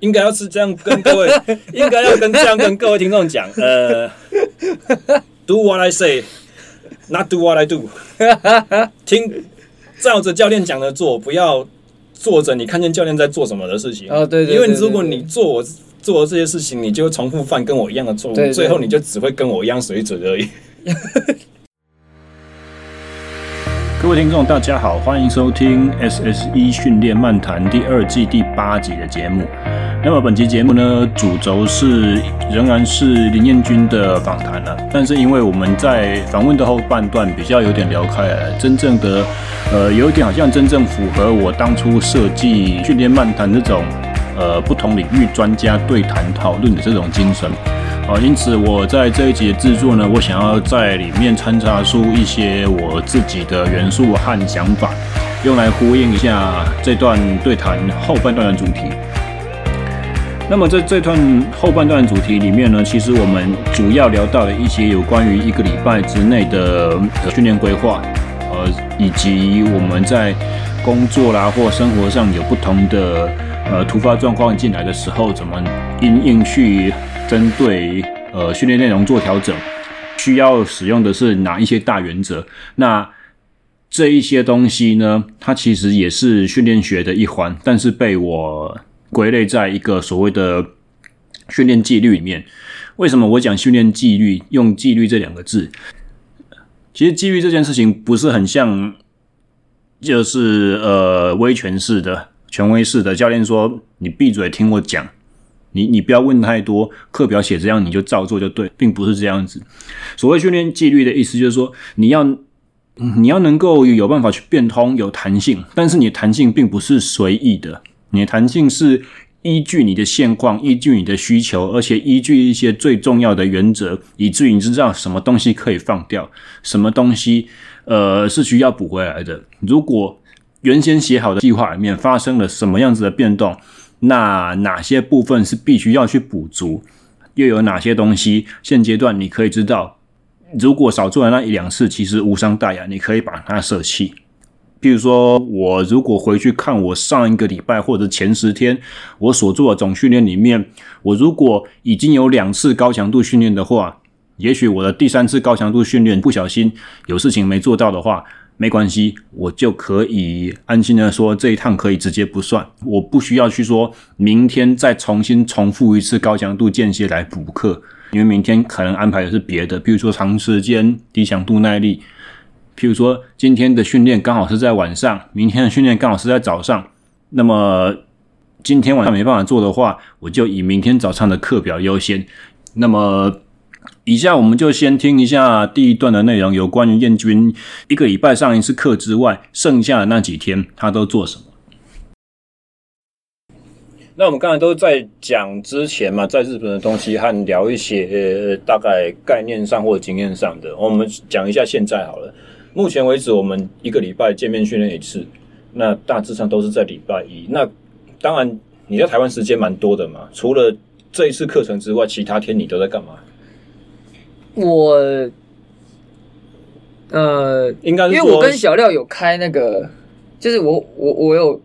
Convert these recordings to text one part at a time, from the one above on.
应该要是这样跟各位，应该要跟这样跟各位听众讲，呃，Do what I say, not do what I do。听，照着教练讲的做，不要做着你看见教练在做什么的事情。哦，对对，因为如果你做我做这些事情，你就会重复犯跟我一样的错误，最后你就只会跟我一样水准而已。各位听众，大家好，欢迎收听 SSE 训练漫谈第二季第八集的节目。那么本期节目呢，主轴是仍然是林彦君的访谈了，但是因为我们在访问的后半段比较有点聊开了，真正的呃有一点好像真正符合我当初设计训练漫谈这种呃不同领域专家对谈讨论的这种精神。啊，因此我在这一集的制作呢，我想要在里面掺杂出一些我自己的元素和想法，用来呼应一下这段对谈后半段的主题。那么在这段后半段主题里面呢，其实我们主要聊到了一些有关于一个礼拜之内的训练规划，呃，以及我们在工作啦或生活上有不同的呃突发状况进来的时候，怎么因应去。针对呃训练内容做调整，需要使用的是哪一些大原则？那这一些东西呢，它其实也是训练学的一环，但是被我归类在一个所谓的训练纪律里面。为什么我讲训练纪律？用纪律这两个字，其实纪律这件事情不是很像，就是呃威权式的、权威式的教练说：“你闭嘴，听我讲。”你你不要问太多，课表写这样你就照做就对，并不是这样子。所谓训练纪律的意思就是说，你要你要能够有办法去变通，有弹性，但是你的弹性并不是随意的，你的弹性是依据你的现况，依据你的需求，而且依据一些最重要的原则，以至于你知道什么东西可以放掉，什么东西呃是需要补回来的。如果原先写好的计划里面发生了什么样子的变动，那哪些部分是必须要去补足？又有哪些东西现阶段你可以知道，如果少做了那一两次，其实无伤大雅，你可以把它舍弃。比如说，我如果回去看我上一个礼拜或者前十天我所做的总训练里面，我如果已经有两次高强度训练的话，也许我的第三次高强度训练不小心有事情没做到的话。没关系，我就可以安心的说这一趟可以直接不算，我不需要去说明天再重新重复一次高强度间歇来补课，因为明天可能安排的是别的，比如说长时间低强度耐力，譬如说今天的训练刚好是在晚上，明天的训练刚好是在早上，那么今天晚上没办法做的话，我就以明天早上的课表优先，那么。以下我们就先听一下第一段的内容，有关于燕军一个礼拜上一次课之外，剩下的那几天他都做什么。那我们刚才都在讲之前嘛，在日本的东西和聊一些、大概概念上或者经验上的。我们讲一下现在好了。目前为止，我们一个礼拜见面训练一次，那大致上都是在礼拜一。那当然你在台湾时间蛮多的嘛，除了这一次课程之外，其他天你都在干嘛？我，呃，应该是因为我跟小廖有开那个，就是我我我有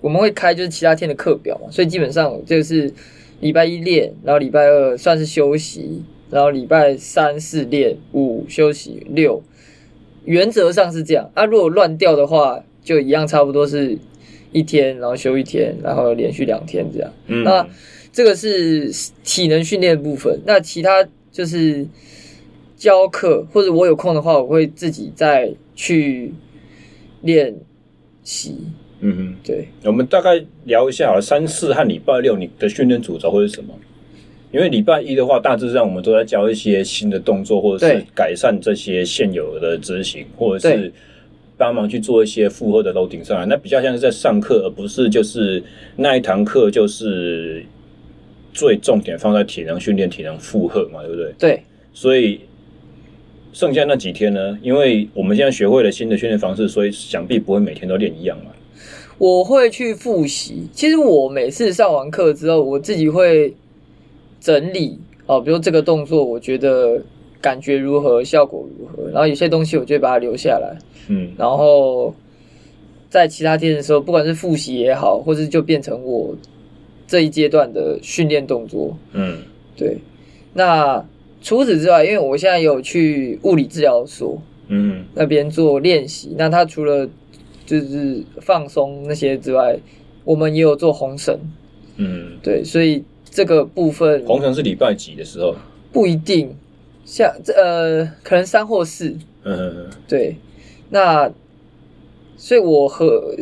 我们会开就是其他天的课表嘛，所以基本上就是礼拜一练，然后礼拜二算是休息，然后礼拜三四练，五休息，六原则上是这样。啊，如果乱掉的话，就一样差不多是一天，然后休一天，然后连续两天这样。嗯，那这个是体能训练部分，那其他就是。教课或者我有空的话，我会自己再去练习。嗯哼，对。我们大概聊一下好了，三四和礼拜六你的训练主轴会是什么？因为礼拜一的话，大致上我们都在教一些新的动作，或者是改善这些现有的执行，或者是帮忙去做一些负荷的 loading 上来。那比较像是在上课，而不是就是那一堂课就是最重点放在体能训练、体能负荷嘛，对不对？对，所以。剩下那几天呢？因为我们现在学会了新的训练方式，所以想必不会每天都练一样嘛。我会去复习。其实我每次上完课之后，我自己会整理哦，比如这个动作，我觉得感觉如何，效果如何。然后有些东西，我就会把它留下来。嗯。然后在其他天的时候，不管是复习也好，或者就变成我这一阶段的训练动作。嗯，对。那除此之外，因为我现在有去物理治疗所，嗯，那边做练习。那他除了就是放松那些之外，我们也有做红绳。嗯，对，所以这个部分红绳是礼拜几的时候？不一定，像这呃，可能三或四。嗯对。那所以我核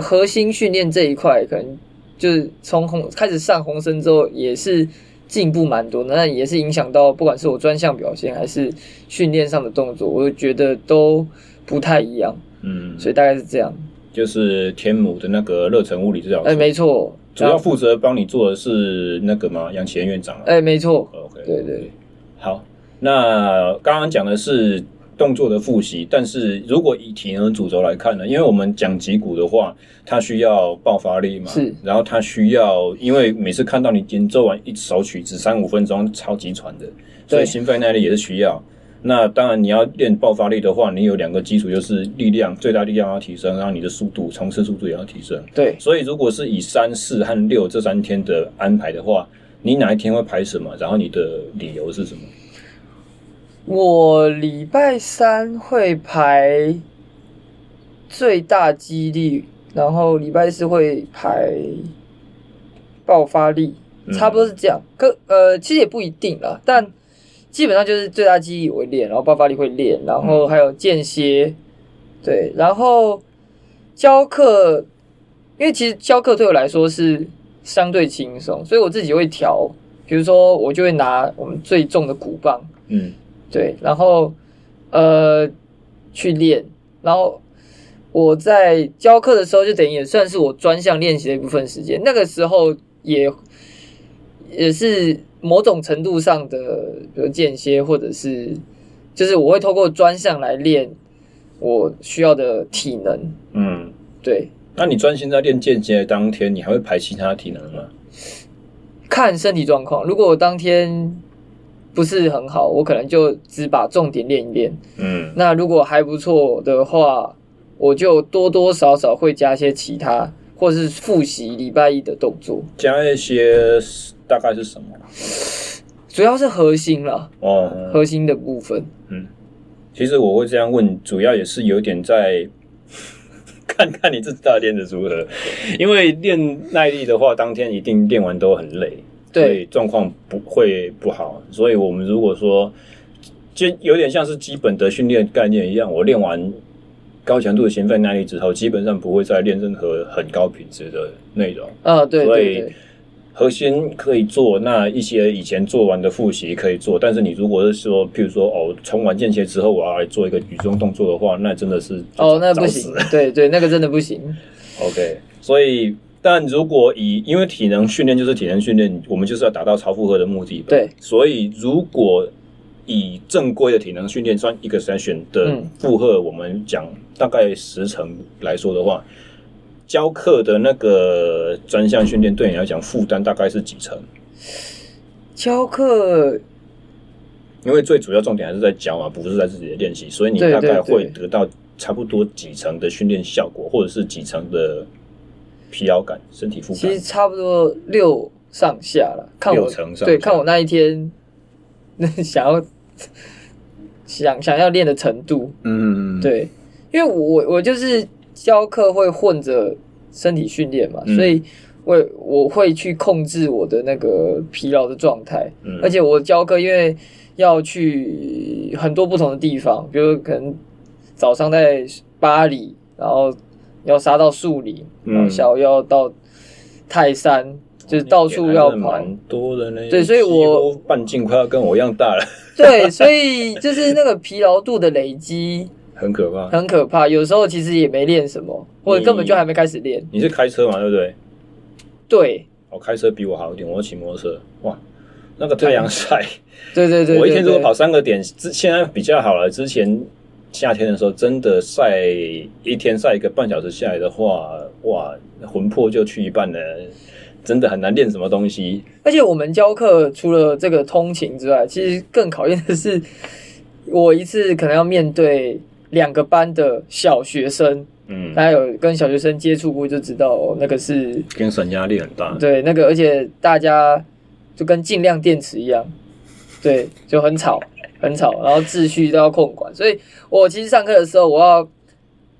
核心训练这一块，可能就是从红开始上红绳之后，也是进步蛮多的。那也是影响到，不管是我专项表现还是训练上的动作，我觉得都不太一样。嗯，所以大概是这样。就是天母的那个热忱物理治疗所，哎，没错。主要负责帮你做的是那个吗？杨奇院长。哎，没错。OK，对对。好，那刚刚讲的是。动作的复习，但是如果以体能主轴来看呢？因为我们讲脊骨的话，它需要爆发力嘛，是，然后它需要，因为每次看到你演奏完一首曲子三五分钟，超级喘的，所以心肺耐力也是需要。那当然你要练爆发力的话，你有两个基础，就是力量最大力量要提升，然后你的速度冲刺速度也要提升。对，所以如果是以三四和六这三天的安排的话，你哪一天会排什么？然后你的理由是什么？我礼拜三会排最大肌力，然后礼拜四会排爆发力，差不多是这样。可呃，其实也不一定啦，但基本上就是最大肌力会练，然后爆发力会练，然后还有间歇，对，然后教课，因为其实教课对我来说是相对轻松，所以我自己会调，比如说我就会拿我们最重的鼓棒，嗯。对，然后呃去练，然后我在教课的时候，就等于也算是我专项练习的一部分时间。那个时候也也是某种程度上的，比如间歇，或者是就是我会透过专项来练我需要的体能。嗯，对。那你专心在练间歇的当天，你还会排其他体能吗？看身体状况，如果我当天。不是很好，我可能就只把重点练一练。嗯，那如果还不错的话，我就多多少少会加些其他，或是复习礼拜一的动作。加一些大概是什么？主要是核心了。哦，核心的部分。嗯，其实我会这样问，主要也是有点在 看看你自己大练的如何，因为练耐力的话，当天一定练完都很累。对，状况不会不好，所以我们如果说，就有点像是基本的训练概念一样，我练完高强度的心肺耐力之后，基本上不会再练任何很高品质的内容。啊，对，所以核心可以做，那一些以前做完的复习可以做，但是你如果是说，譬如说哦，冲完间歇之后我要来做一个举重动作的话，那真的是哦，那不行，对对，那个真的不行。OK，所以。但如果以，因为体能训练就是体能训练，我们就是要达到超负荷的目的。对，所以如果以正规的体能训练算一个 session 的负荷，我们讲大概十成来说的话，教课的那个专项训练对你来讲负担大概是几成？教课，因为最主要重点还是在教嘛，不是在自己的练习，所以你大概会得到差不多几成的训练效果，或者是几成的。疲劳感、身体负担，其实差不多六上下了。看我对，看我那一天那想要 想想要练的程度，嗯，对，因为我我就是教课会混着身体训练嘛，嗯、所以我我会去控制我的那个疲劳的状态，嗯、而且我教课因为要去很多不同的地方，比如可能早上在巴黎，然后。要杀到树林，然后下午要到泰山，嗯、就是到处要跑，蛮多的呢。对，所以我半径快要跟我一样大了。对，所以就是那个疲劳度的累积 很可怕，很可怕。有时候其实也没练什么，或者根本就还没开始练。你是开车嘛？对不对？对，我开车比我好一点，我骑摩托车。哇，那个太阳晒，对 对，对对对，我一天如果跑三个点，之现在比较好了，之前。夏天的时候，真的晒一天晒一个半小时下来的话，哇，魂魄就去一半了，真的很难练什么东西。而且我们教课除了这个通勤之外，其实更考验的是，我一次可能要面对两个班的小学生，嗯，大家有跟小学生接触过就知道，那个是精神压力很大。对，那个而且大家就跟尽量电池一样，对，就很吵，很吵，然后秩序都要控管。所以我其实上课的时候，我要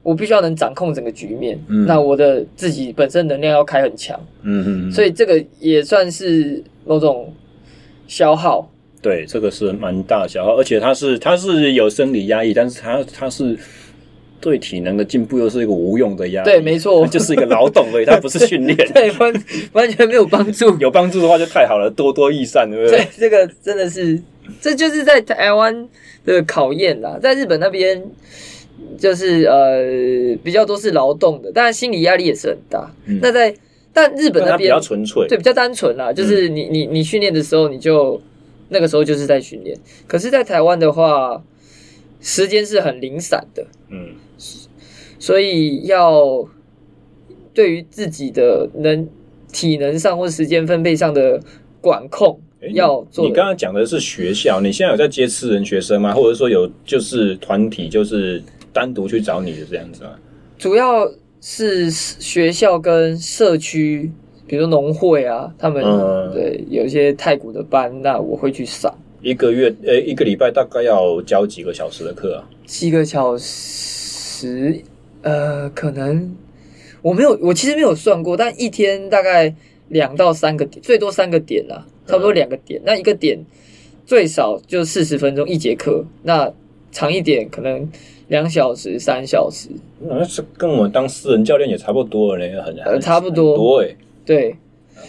我必须要能掌控整个局面。嗯，那我的自己本身能量要开很强。嗯嗯。所以这个也算是某种消耗。对，这个是蛮大消耗，而且它是它是有生理压抑，但是它它是。对体能的进步又是一个无用的压力，对，没错，就是一个劳动而已，它不是训练，对，完完全没有帮助。有帮助的话就太好了，多多益善，对不对？对，这个真的是，这就是在台湾的考验啦。在日本那边，就是呃比较多是劳动的，当然心理压力也是很大。嗯、那在但日本那边比较纯粹，对，比较单纯啦，就是你你你训练的时候，你就那个时候就是在训练。可是，在台湾的话，时间是很零散的，嗯。所以要对于自己的能体能上或时间分配上的管控，要做。你刚刚讲的是学校，你现在有在接私人学生吗？或者说有就是团体，就是单独去找你的这样子吗？主要是学校跟社区，比如说农会啊，他们、嗯、对有一些太古的班，那我会去上。一个月呃，一个礼拜大概要教几个小时的课啊？七个小时。呃，可能我没有，我其实没有算过，但一天大概两到三个点，最多三个点啦，差不多两个点。那一个点最少就四十分钟一节课，那长一点可能两小时、三小时。那是跟我当私人教练也差不多了，很呃差不多多哎，对。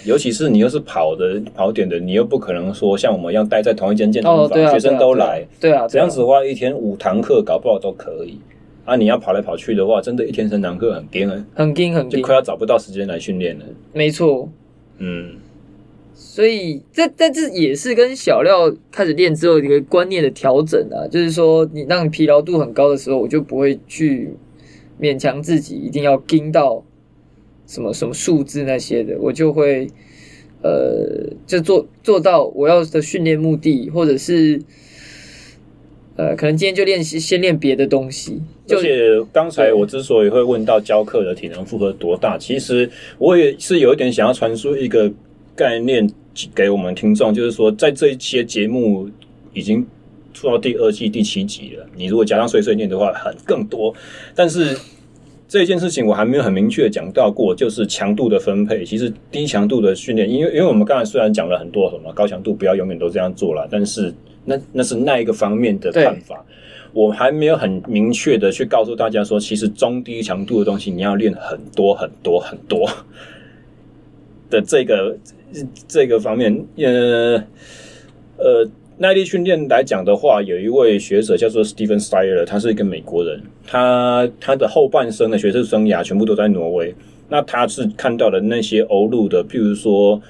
尤其是你又是跑的跑点的，你又不可能说像我们一样待在同一间健身房，学生都来，对啊，这样子的话一天五堂课搞不好都可以。啊，你要跑来跑去的话，真的，一天三堂课很紧啊，很紧很紧，就快要找不到时间来训练了。没错，嗯，所以这这这也是跟小廖开始练之后一个观念的调整啊，就是说，你让你疲劳度很高的时候，我就不会去勉强自己一定要盯到什么什么数字那些的，我就会呃，就做做到我要的训练目的，或者是。呃，可能今天就练习，先练别的东西。而且刚才我之所以会问到教课的体能负荷多大，其实我也是有一点想要传输一个概念给我们听众，就是说，在这一期节目已经出到第二季第七集了，你如果加上碎碎念的话，很更多。但是这件事情我还没有很明确的讲到过，就是强度的分配。其实低强度的训练，因为因为我们刚才虽然讲了很多什么高强度，不要永远都这样做了，但是。那那是那一个方面的看法，我还没有很明确的去告诉大家说，其实中低强度的东西你要练很多很多很多的这个这个方面，呃呃，耐力训练来讲的话，有一位学者叫做 Steven Steiler，他是一个美国人，他他的后半生的学术生涯全部都在挪威，那他是看到了那些欧陆的，譬如说。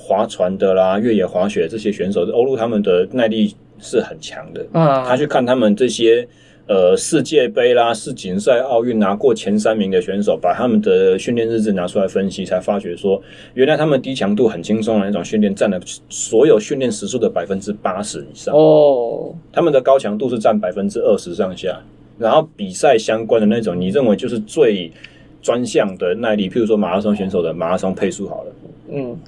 划船的啦，越野滑雪这些选手，欧陆他们的耐力是很强的。啊，他去看他们这些呃世界杯啦、世锦赛、奥运拿过前三名的选手，把他们的训练日志拿出来分析，才发觉说，原来他们低强度很轻松的那种训练，占了所有训练时数的百分之八十以上。哦，他们的高强度是占百分之二十上下。然后比赛相关的那种，你认为就是最专项的耐力，譬如说马拉松选手的马拉松配速好了，嗯。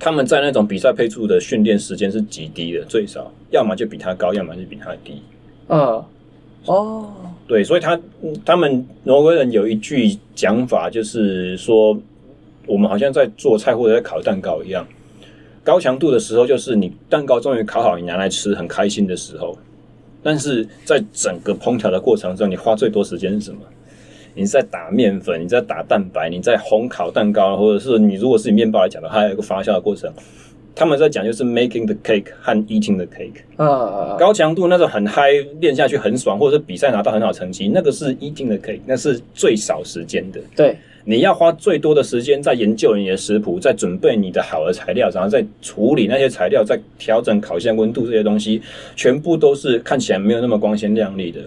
他们在那种比赛配速的训练时间是极低的，最少要么就比他高，要么就比他低。嗯，哦，对，所以他他们挪威人有一句讲法，就是说我们好像在做菜或者在烤蛋糕一样，高强度的时候就是你蛋糕终于烤好，你拿来吃很开心的时候，但是在整个烹调的过程中，你花最多时间是什么？你在打面粉，你在打蛋白，你在烘烤蛋糕，或者是你如果是以面包来讲的话，还有一个发酵的过程。他们在讲就是 making the cake 和 eating the cake。啊，高强度那种很嗨，练下去很爽，或者是比赛拿到很好成绩，那个是 eating the cake，那是最少时间的。对，你要花最多的时间在研究你的食谱，在准备你的好的材料，然后再处理那些材料，再调整烤箱温度这些东西，全部都是看起来没有那么光鲜亮丽的。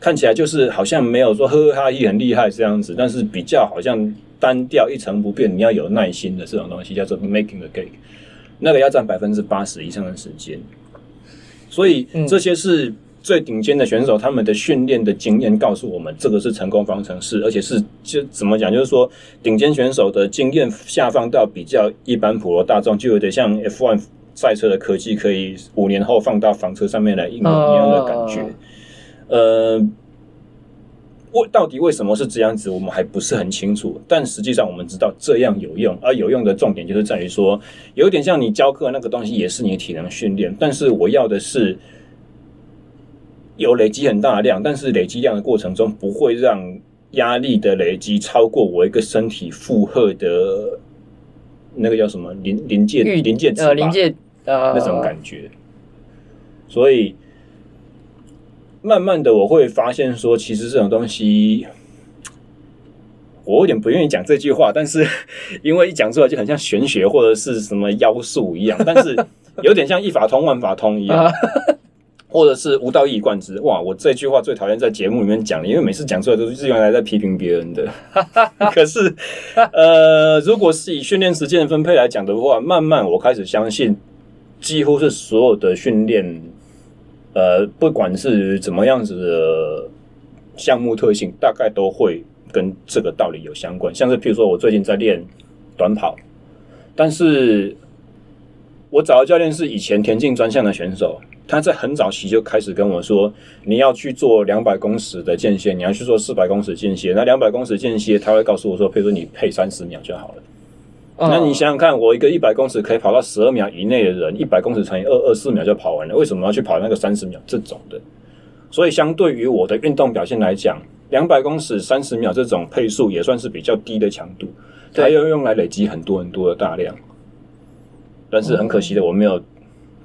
看起来就是好像没有说呵呵哈一很厉害这样子，但是比较好像单调一成不变。你要有耐心的这种东西叫做 making the cake，那个要占百分之八十以上的时间。所以这些是最顶尖的选手，他们的训练的经验告诉我们，这个是成功方程式，而且是就怎么讲，就是说顶尖选手的经验下放到比较一般普罗大众，就有点像 F1 赛车的科技，可以五年后放到房车上面来应用一样的感觉。呃，为到底为什么是这样子，我们还不是很清楚。但实际上我们知道这样有用，而有用的重点就是在于说，有点像你教课那个东西，也是你的体能训练，但是我要的是。有累积很大的量，但是累积量的过程中不会让压力的累积超过我一个身体负荷的那个叫什么临临界临界值吧，临界呃那种感觉。所以慢慢的我会发现说，其实这种东西我有点不愿意讲这句话，但是因为一讲出来就很像玄学或者是什么妖术一样，但是有点像一法通万法通一样。或者是无道一以贯之，哇！我这句话最讨厌在节目里面讲，因为每次讲出来都是原来在批评别人的。可是，呃，如果是以训练时间的分配来讲的话，慢慢我开始相信，几乎是所有的训练，呃，不管是怎么样子的项目特性，大概都会跟这个道理有相关。像是譬如说我最近在练短跑，但是我找的教练是以前田径专项的选手。他在很早期就开始跟我说：“你要去做两百公尺的间歇，你要去做四百公尺间歇。那两百公尺间歇，他会告诉我说，比如说你配三十秒就好了。Uh. 那你想想看，我一个一百公尺可以跑到十二秒以内的人，一百公尺乘以二，二四秒就跑完了。为什么要去跑那个三十秒这种的？所以相对于我的运动表现来讲，两百公尺三十秒这种配速也算是比较低的强度，它要用来累积很多很多的大量。但是很可惜的，我没有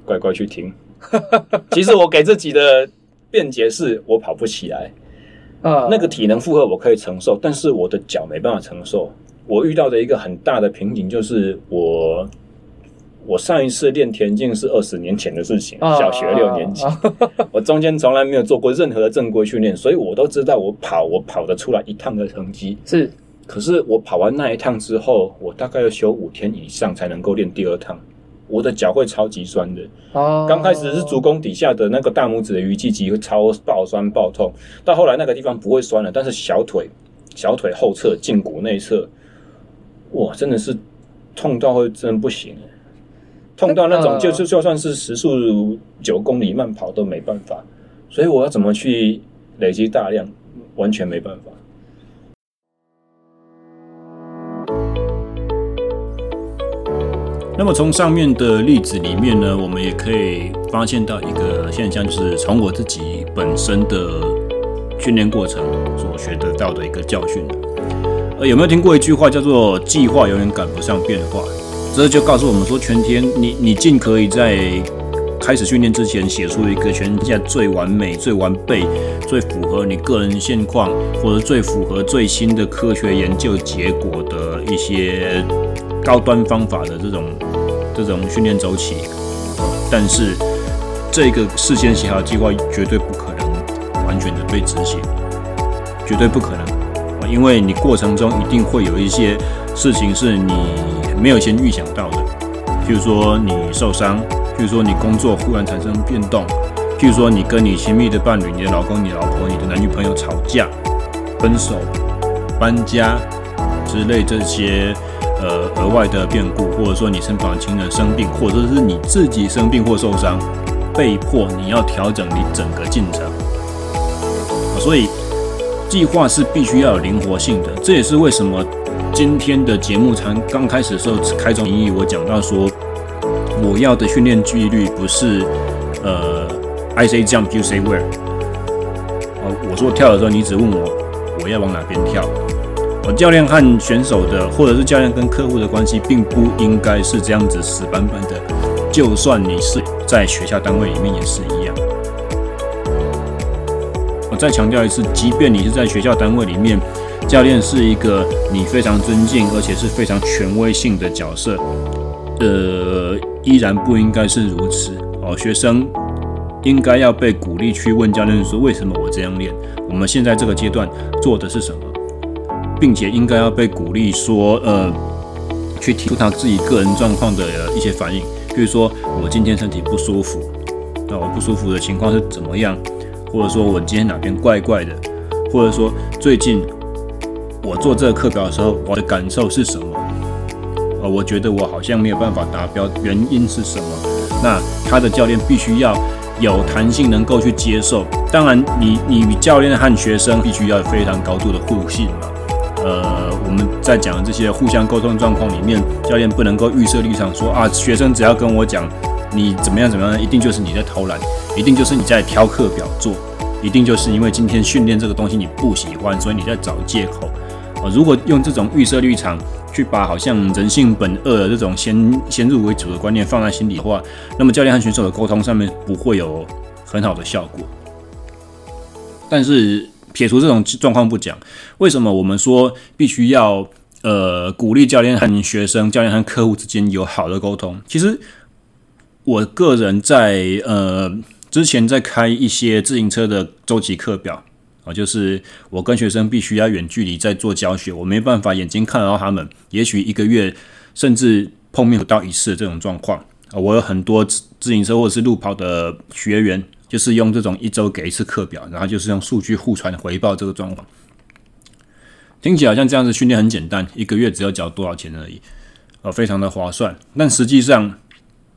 乖乖去听。”其实我给自己的辩解是我跑不起来，啊，那个体能负荷我可以承受，但是我的脚没办法承受。我遇到的一个很大的瓶颈就是我，我上一次练田径是二十年前的事情，小学六年级，我中间从来没有做过任何的正规训练，所以我都知道我跑我跑得出来一趟的成绩。是，可是我跑完那一趟之后，我大概要休五天以上才能够练第二趟。我的脚会超级酸的，刚开始是足弓底下的那个大拇指的鱼际肌会超爆酸爆痛，到后来那个地方不会酸了，但是小腿、小腿后侧、胫骨内侧，哇，真的是痛到会真的不行，痛到那种就是就算是时速九公里慢跑都没办法，所以我要怎么去累积大量，完全没办法。那么从上面的例子里面呢，我们也可以发现到一个现象，就是从我自己本身的训练过程所学得到的一个教训。有没有听过一句话叫做“计划永远赶不上变化”？这就告诉我们说，全天你你尽可以在开始训练之前写出一个全天下最完美、最完备、最符合你个人现况，或者最符合最新的科学研究结果的一些。高端方法的这种这种训练周期，但是这个事先写好的计划绝对不可能完全的被执行，绝对不可能，因为你过程中一定会有一些事情是你没有先预想到的，譬如说你受伤，譬如说你工作忽然产生变动，譬如说你跟你亲密的伴侣、你的老公、你老婆、你的男女朋友吵架、分手、搬家之类这些。呃，额外的变故，或者说你身旁亲人生病，或者是你自己生病或受伤，被迫你要调整你整个进程。所以计划是必须要有灵活性的。这也是为什么今天的节目才刚开始的时候开宗明义，我讲到说，我要的训练纪律不是呃，I say jump, you say where。我说跳的时候，你只问我我要往哪边跳。我教练和选手的，或者是教练跟客户的关系，并不应该是这样子死板板的。就算你是在学校单位里面，也是一样。我再强调一次，即便你是在学校单位里面，教练是一个你非常尊敬而且是非常权威性的角色，呃，依然不应该是如此。哦，学生应该要被鼓励去问教练说：为什么我这样练？我们现在这个阶段做的是什么？并且应该要被鼓励说，呃，去提出他自己个人状况的一些反应，比如说我今天身体不舒服，那我不舒服的情况是怎么样？或者说我今天哪边怪怪的，或者说最近我做这个课表的时候，我的感受是什么？呃，我觉得我好像没有办法达标，原因是什么？那他的教练必须要有弹性，能够去接受。当然你，你你教练和学生必须要非常高度的互信嘛。呃，我们在讲这些互相沟通状况里面，教练不能够预设立场说啊，学生只要跟我讲。你怎么样？怎么样？一定就是你在偷懒，一定就是你在挑课表做，一定就是因为今天训练这个东西你不喜欢，所以你在找借口。啊，如果用这种预设立场去把好像人性本恶的这种先先入为主的观念放在心里的话，那么教练和选手的沟通上面不会有很好的效果。但是撇除这种状况不讲，为什么我们说必须要呃鼓励教练和学生、教练和客户之间有好的沟通？其实。我个人在呃之前在开一些自行车的周期课表啊，就是我跟学生必须要远距离在做教学，我没办法眼睛看到他们，也许一个月甚至碰面不到一次这种状况啊。我有很多自行车或者是路跑的学员，就是用这种一周给一次课表，然后就是用数据互传回报这个状况。听起来好像这样子训练很简单，一个月只要缴多少钱而已，呃，非常的划算，但实际上。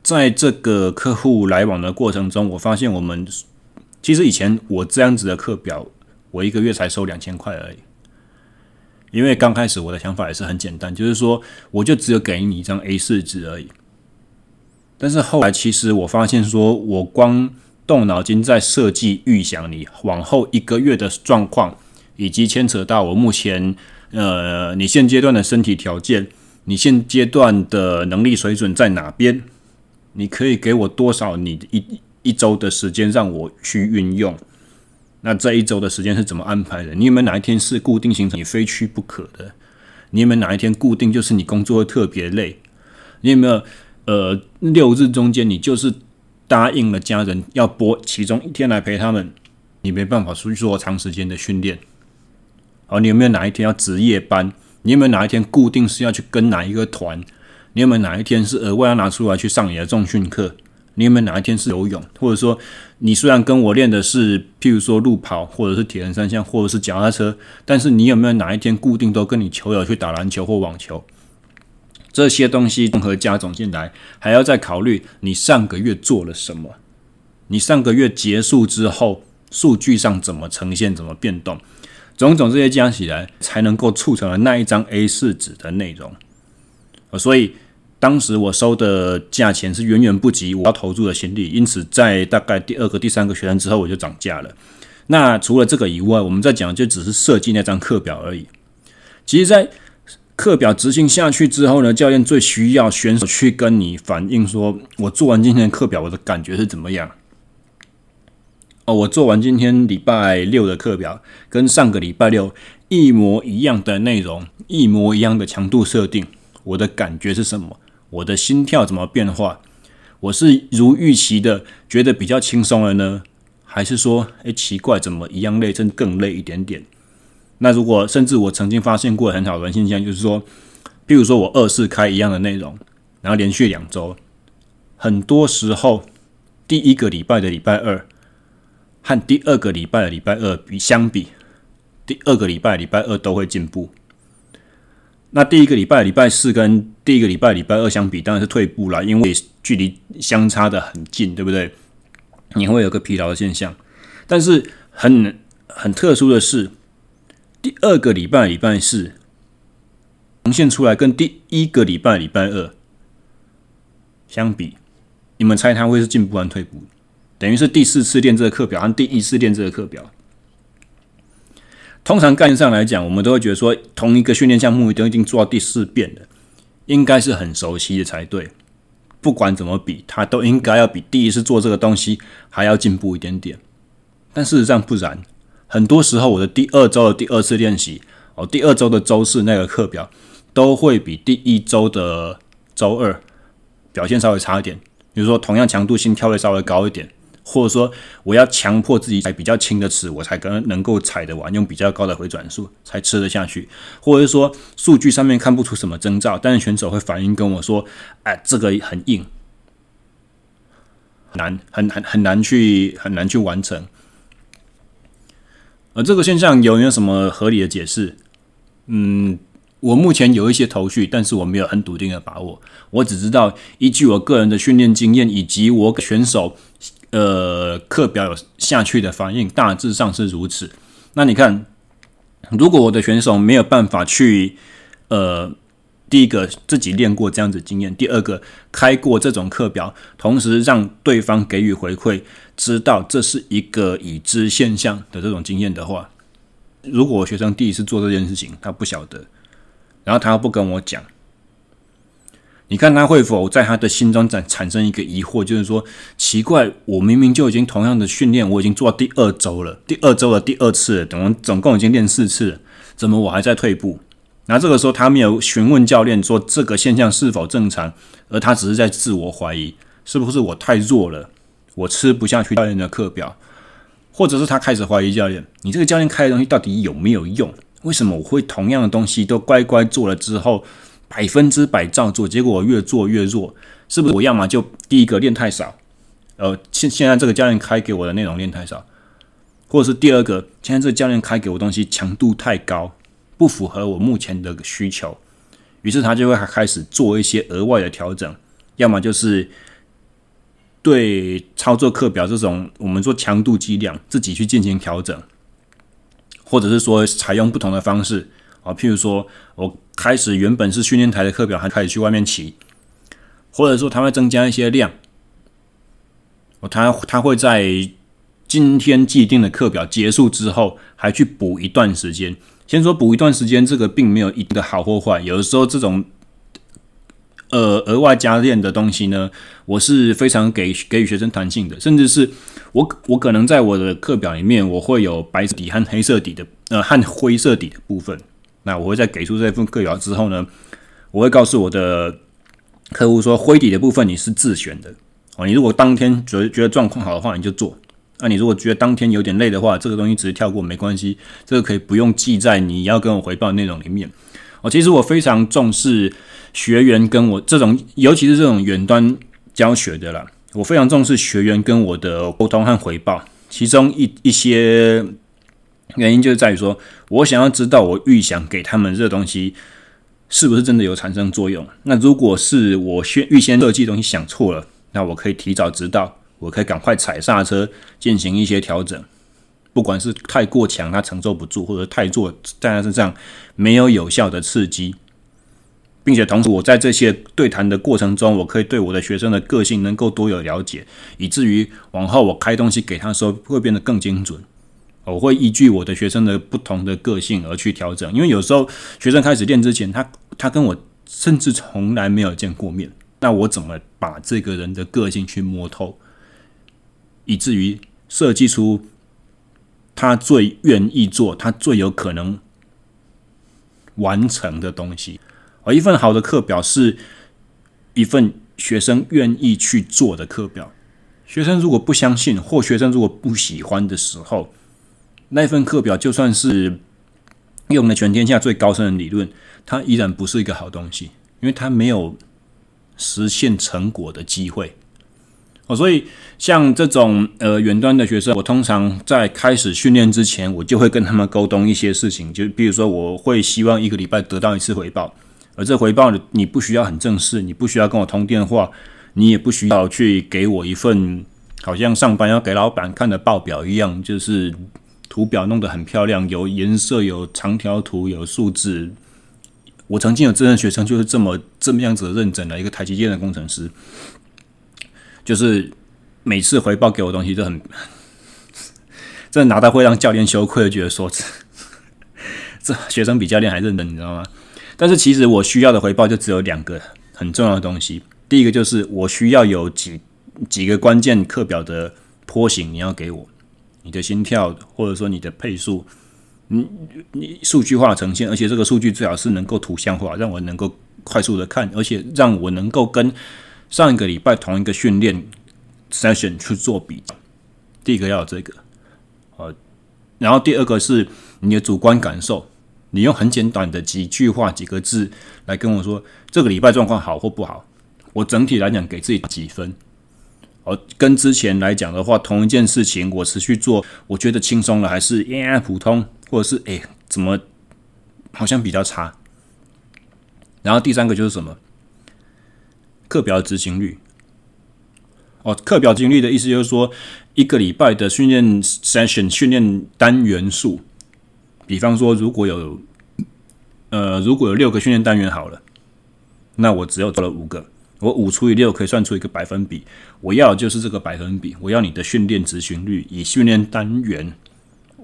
在这个客户来往的过程中，我发现我们其实以前我这样子的课表，我一个月才收两千块而已。因为刚开始我的想法也是很简单，就是说我就只有给你一张 A 四纸而已。但是后来其实我发现，说我光动脑筋在设计预想你往后一个月的状况，以及牵扯到我目前呃你现阶段的身体条件，你现阶段的能力水准在哪边？你可以给我多少？你一一周的时间让我去运用。那这一周的时间是怎么安排的？你有没有哪一天是固定行程，你非去不可的？你有没有哪一天固定就是你工作会特别累？你有没有呃六日中间你就是答应了家人要拨其中一天来陪他们？你没办法出去做长时间的训练。好，你有没有哪一天要值夜班？你有没有哪一天固定是要去跟哪一个团？你有没有哪一天是额外要拿出来去上你的重训课？你有没有哪一天是游泳？或者说，你虽然跟我练的是譬如说路跑，或者是铁人三项，或者是脚踏车，但是你有没有哪一天固定都跟你球友去打篮球或网球？这些东西综合加总进来，还要再考虑你上个月做了什么？你上个月结束之后，数据上怎么呈现？怎么变动？种种这些加起来，才能够促成了那一张 A 四纸的内容。所以。当时我收的价钱是远远不及我要投注的心力，因此在大概第二个、第三个学生之后，我就涨价了。那除了这个以外，我们在讲就只是设计那张课表而已。其实，在课表执行下去之后呢，教练最需要选手去跟你反映说：“我做完今天的课表，我的感觉是怎么样？”哦，我做完今天礼拜六的课表，跟上个礼拜六一模一样的内容，一模一样的强度设定，我的感觉是什么？我的心跳怎么变化？我是如预期的觉得比较轻松了呢，还是说，诶，奇怪，怎么一样累，甚至更累一点点？那如果甚至我曾经发现过很好的现象，就是说，比如说我二次开一样的内容，然后连续两周，很多时候第一个礼拜的礼拜二和第二个礼拜的礼拜二比相比，第二个礼拜礼拜二都会进步。那第一个礼拜礼拜四跟第一个礼拜礼拜二相比，当然是退步了，因为距离相差的很近，对不对？你会有个疲劳的现象。但是很很特殊的是，第二个礼拜礼拜四呈现出来跟第一个礼拜礼拜二相比，你们猜他会是进步还是退步？等于是第四次练这个课表，和第一次练这个课表。通常概念上来讲，我们都会觉得说，同一个训练项目都已经做到第四遍了，应该是很熟悉的才对。不管怎么比，他都应该要比第一次做这个东西还要进步一点点。但事实上不然，很多时候我的第二周的第二次练习，哦，第二周的周四那个课表，都会比第一周的周二表现稍微差一点。比如说，同样强度，心跳会稍微高一点。或者说，我要强迫自己踩比较轻的齿，我才可能能够踩得完，用比较高的回转数才吃得下去。或者是说，数据上面看不出什么征兆，但是选手会反应跟我说：“哎，这个很硬，难，很很很难去很难去完成。”而这个现象有没有什么合理的解释？嗯，我目前有一些头绪，但是我没有很笃定的把握。我只知道依据我个人的训练经验以及我选手呃课表有下去的反应，大致上是如此。那你看，如果我的选手没有办法去呃。第一个自己练过这样子经验，第二个开过这种课表，同时让对方给予回馈，知道这是一个已知现象的这种经验的话，如果学生第一次做这件事情，他不晓得，然后他不跟我讲，你看他会否在他的心中产产生一个疑惑，就是说奇怪，我明明就已经同样的训练，我已经做到第二周了，第二周的第二次了，总总共已经练四次了，怎么我还在退步？那这个时候，他没有询问教练说这个现象是否正常，而他只是在自我怀疑，是不是我太弱了，我吃不下去教练的课表，或者是他开始怀疑教练，你这个教练开的东西到底有没有用？为什么我会同样的东西都乖乖做了之后，百分之百照做，结果我越做越弱？是不是我要么就第一个练太少，呃，现现在这个教练开给我的内容练太少，或者是第二个，现在这个教练开给我东西强度太高？不符合我目前的需求，于是他就会开始做一些额外的调整，要么就是对操作课表这种我们说强度计量自己去进行调整，或者是说采用不同的方式啊，譬如说我开始原本是训练台的课表，还开始去外面骑，或者说他会增加一些量，哦，他他会在今天既定的课表结束之后，还去补一段时间。先说补一段时间，这个并没有一定的好或坏。有的时候这种呃额外加练的东西呢，我是非常给给予学生弹性的，甚至是我我可能在我的课表里面，我会有白色底和黑色底的呃和灰色底的部分。那我会在给出这份课表之后呢，我会告诉我的客户说，灰底的部分你是自选的哦。你如果当天觉得觉得状况好的话，你就做。那、你如果觉得当天有点累的话，这个东西直接跳过没关系，这个可以不用记在你要跟我回报的内容里面。哦，其实我非常重视学员跟我这种，尤其是这种远端教学的啦，我非常重视学员跟我的沟通和回报。其中一一些原因就是在于说，我想要知道我预想给他们这东西是不是真的有产生作用。那如果是我先预先设计东西想错了，那我可以提早知道。我可以赶快踩刹车，进行一些调整。不管是太过强，他承受不住；或者太弱，在他身上没有有效的刺激，并且同时，我在这些对谈的过程中，我可以对我的学生的个性能够多有了解，以至于往后我开东西给他的时候会变得更精准。我会依据我的学生的不同的个性而去调整，因为有时候学生开始练之前，他他跟我甚至从来没有见过面，那我怎么把这个人的个性去摸透？以至于设计出他最愿意做、他最有可能完成的东西。而一份好的课表是一份学生愿意去做的课表。学生如果不相信，或学生如果不喜欢的时候，那份课表就算是用了全天下最高深的理论，它依然不是一个好东西，因为它没有实现成果的机会。哦，所以像这种呃远端的学生，我通常在开始训练之前，我就会跟他们沟通一些事情，就比如说我会希望一个礼拜得到一次回报，而这回报你不需要很正式，你不需要跟我通电话，你也不需要去给我一份好像上班要给老板看的报表一样，就是图表弄得很漂亮，有颜色，有长条图，有数字。我曾经有这样学生，就是这么这么样子认真的一个台积电的工程师。就是每次回报给我东西都很，这拿到会让教练羞愧，觉得说这这学生比教练还认真，你知道吗？但是其实我需要的回报就只有两个很重要的东西。第一个就是我需要有几几个关键课表的波形，你要给我你的心跳，或者说你的配速，你你数据化呈现，而且这个数据最好是能够图像化，让我能够快速的看，而且让我能够跟。上一个礼拜同一个训练 session 去做比较，第一个要有这个，呃，然后第二个是你的主观感受，你用很简短的几句话几个字来跟我说这个礼拜状况好或不好，我整体来讲给自己几分，哦，跟之前来讲的话，同一件事情我持续做，我觉得轻松了，还是哎呀普通，或者是哎怎么好像比较差。然后第三个就是什么？课表执行率。哦，课表执行率的意思就是说，一个礼拜的训练 session 训练单元数，比方说如果有呃如果有六个训练单元好了，那我只要做了五个。我五除以六可以算出一个百分比，我要的就是这个百分比。我要你的训练执行率以训练单元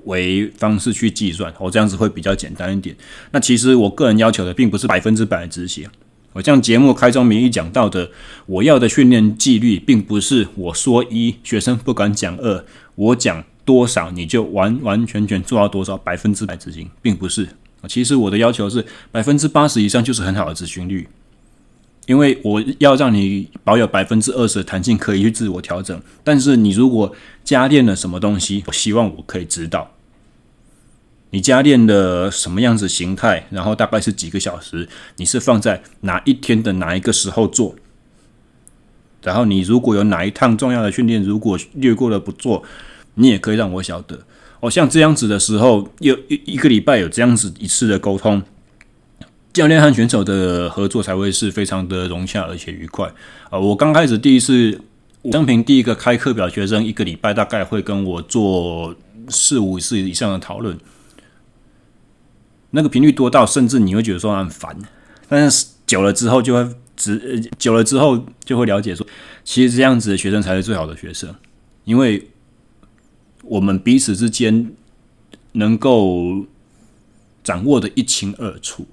为方式去计算，我这样子会比较简单一点。那其实我个人要求的并不是百分之百执行。我像节目开宗明义讲到的，我要的训练纪律，并不是我说一，学生不敢讲二，我讲多少你就完完全全做到多少，百分之百执行，并不是。其实我的要求是百分之八十以上就是很好的执行率。因为我要让你保有百分之二十的弹性，可以去自我调整。但是你如果加练了什么东西，我希望我可以知道你加练的什么样子形态，然后大概是几个小时，你是放在哪一天的哪一个时候做。然后你如果有哪一趟重要的训练，如果略过了不做，你也可以让我晓得。哦，像这样子的时候，有一一个礼拜有这样子一次的沟通。教练和选手的合作才会是非常的融洽而且愉快啊！我刚开始第一次，生平第一个开课表学生，一个礼拜大概会跟我做四五次以上的讨论，那个频率多到甚至你会觉得说很烦，但是久了之后就会只久了之后就会了解说，其实这样子的学生才是最好的学生，因为我们彼此之间能够掌握的一清二楚。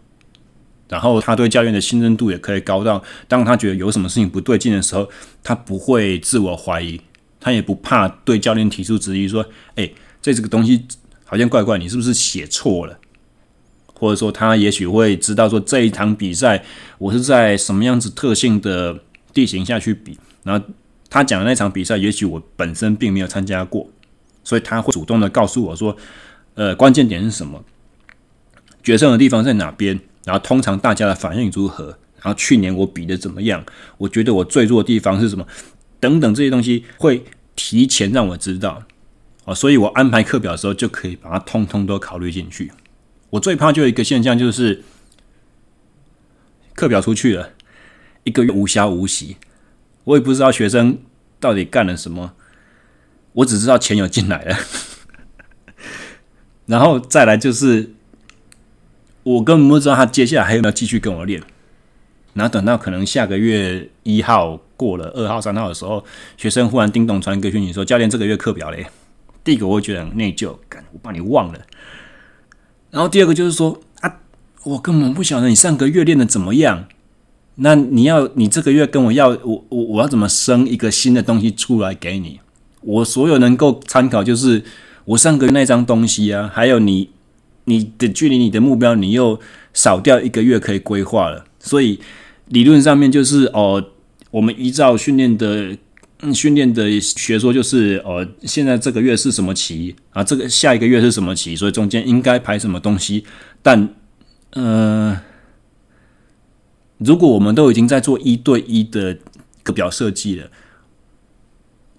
然后他对教练的信任度也可以高到，当他觉得有什么事情不对劲的时候，他不会自我怀疑，他也不怕对教练提出质疑，说：“哎，这这个东西好像怪怪，你是不是写错了？”或者说他也许会知道说，这一场比赛我是在什么样子特性的地形下去比，然后他讲的那场比赛，也许我本身并没有参加过，所以他会主动的告诉我说：“呃，关键点是什么？决胜的地方在哪边？”然后通常大家的反应如何？然后去年我比的怎么样？我觉得我最弱的地方是什么？等等这些东西会提前让我知道哦，所以我安排课表的时候就可以把它通通都考虑进去。我最怕就一个现象，就是课表出去了，一个月无暇无息，我也不知道学生到底干了什么，我只知道钱有进来了，然后再来就是。我根本不知道他接下来还有没有继续跟我练，然后等到可能下个月一号过了，二号、三号的时候，学生忽然叮咚传一个讯息说：“教练，这个月课表嘞。”第一个我会觉得很内疚，干，我把你忘了。然后第二个就是说啊，我根本不晓得你上个月练的怎么样，那你要你这个月跟我要我我我要怎么生一个新的东西出来给你？我所有能够参考就是我上个月那张东西啊，还有你。你的距离你的目标，你又少掉一个月可以规划了，所以理论上面就是哦，我们依照训练的训练的学说，就是哦，现在这个月是什么期啊？这个下一个月是什么期？所以中间应该排什么东西？但呃，如果我们都已经在做一对一的课表设计了，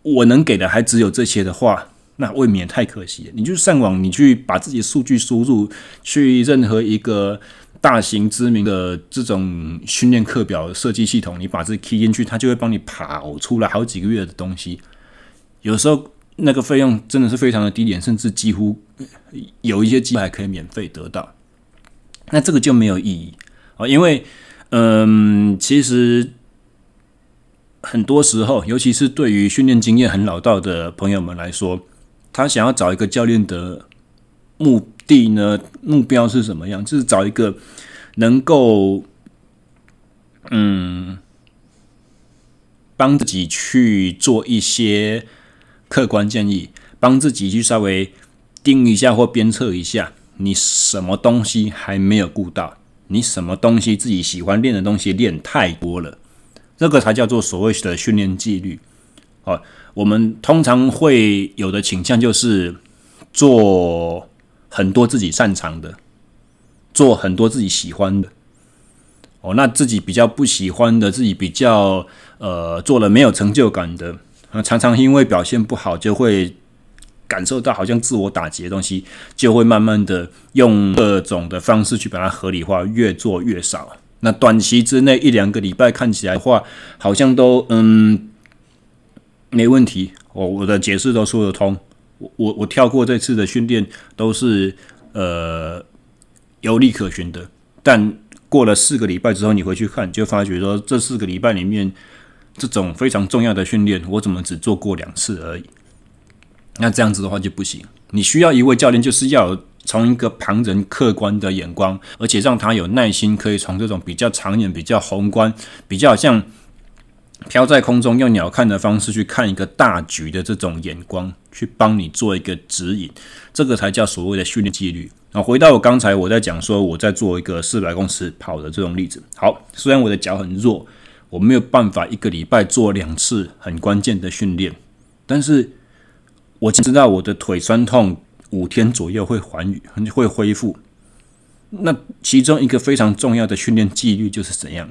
我能给的还只有这些的话。那未免太可惜了。你就上网，你去把自己数据输入，去任何一个大型知名的这种训练课表设计系统，你把这 key 进去，它就会帮你跑出来好几个月的东西。有时候那个费用真的是非常的低廉，甚至几乎有一些机会还可以免费得到。那这个就没有意义啊，因为嗯，其实很多时候，尤其是对于训练经验很老道的朋友们来说。他想要找一个教练的目的呢？目标是什么样？就是找一个能够嗯帮自己去做一些客观建议，帮自己去稍微盯一下或鞭策一下，你什么东西还没有顾到？你什么东西自己喜欢练的东西练太多了？这个才叫做所谓的训练纪律。好。我们通常会有的倾向就是做很多自己擅长的，做很多自己喜欢的。哦，那自己比较不喜欢的，自己比较呃做了没有成就感的，啊，常常因为表现不好，就会感受到好像自我打击的东西，就会慢慢的用各种的方式去把它合理化，越做越少。那短期之内一两个礼拜看起来的话，好像都嗯没问题，我我的解释都说得通。我我跳过这次的训练，都是呃有理可循的。但过了四个礼拜之后，你回去看，就发觉说这四个礼拜里面，这种非常重要的训练，我怎么只做过两次而已？那这样子的话就不行。你需要一位教练，就是要从一个旁人客观的眼光，而且让他有耐心，可以从这种比较长远、比较宏观、比较像。飘在空中用鸟瞰的方式去看一个大局的这种眼光，去帮你做一个指引，这个才叫所谓的训练纪律。啊，回到我刚才我在讲说我在做一个四百公尺跑的这种例子。好，虽然我的脚很弱，我没有办法一个礼拜做两次很关键的训练，但是我知道我的腿酸痛五天左右会还愈，会恢复。那其中一个非常重要的训练纪律就是怎样？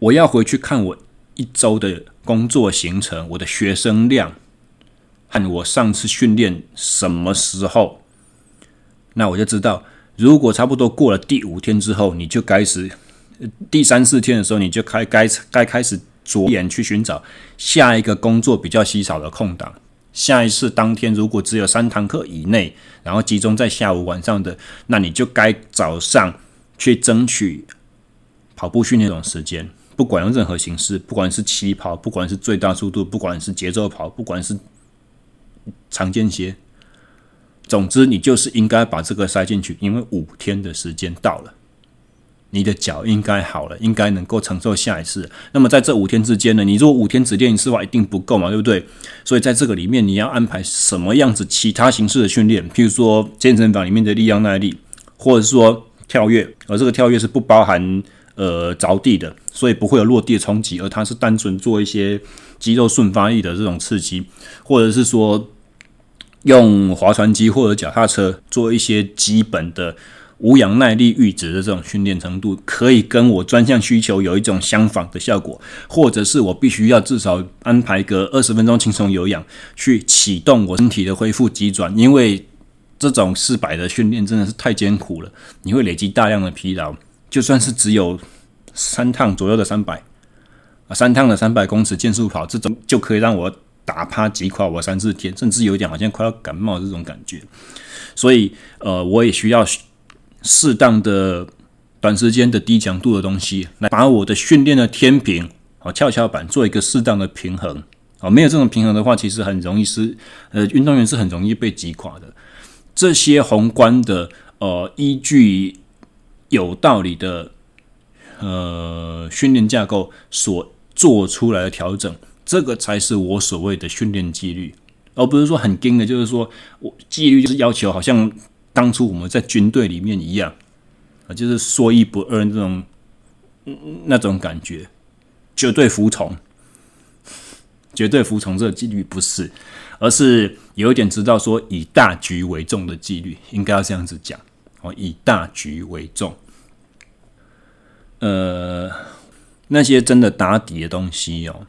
我要回去看我一周的工作行程，我的学生量和我上次训练什么时候，那我就知道，如果差不多过了第五天之后，你就开始第三四天的时候，你就开该该开始着眼去寻找下一个工作比较稀少的空档。下一次当天如果只有三堂课以内，然后集中在下午晚上的，那你就该早上去争取跑步训练这种时间。不管用任何形式，不管是起跑，不管是最大速度，不管是节奏跑，不管是长间歇，总之你就是应该把这个塞进去，因为五天的时间到了，你的脚应该好了，应该能够承受下一次。那么在这五天之间呢，你如果五天只练一次的话，一定不够嘛，对不对？所以在这个里面，你要安排什么样子其他形式的训练，譬如说健身房里面的力量耐力，或者说跳跃，而这个跳跃是不包含。呃，着地的，所以不会有落地的冲击，而它是单纯做一些肌肉顺发力的这种刺激，或者是说用划船机或者脚踏车做一些基本的无氧耐力阈值的这种训练程度，可以跟我专项需求有一种相仿的效果，或者是我必须要至少安排个二十分钟轻松有氧去启动我身体的恢复机转，因为这种四百的训练真的是太艰苦了，你会累积大量的疲劳。就算是只有三趟左右的三百啊，三趟的三百公尺健速跑，这种就可以让我打趴击垮我三四天，甚至有点好像快要感冒这种感觉。所以，呃，我也需要适当的短时间的低强度的东西，来把我的训练的天平啊、跷跷板做一个适当的平衡啊。没有这种平衡的话，其实很容易是呃，运动员是很容易被击垮的。这些宏观的呃依据。有道理的，呃，训练架构所做出来的调整，这个才是我所谓的训练纪律，而不是说很硬的，就是说我纪律就是要求，好像当初我们在军队里面一样啊，就是说一不二那种那种感觉，绝对服从，绝对服从这个纪律不是，而是有一点知道说以大局为重的纪律，应该要这样子讲。哦，以大局为重。呃，那些真的打底的东西哦，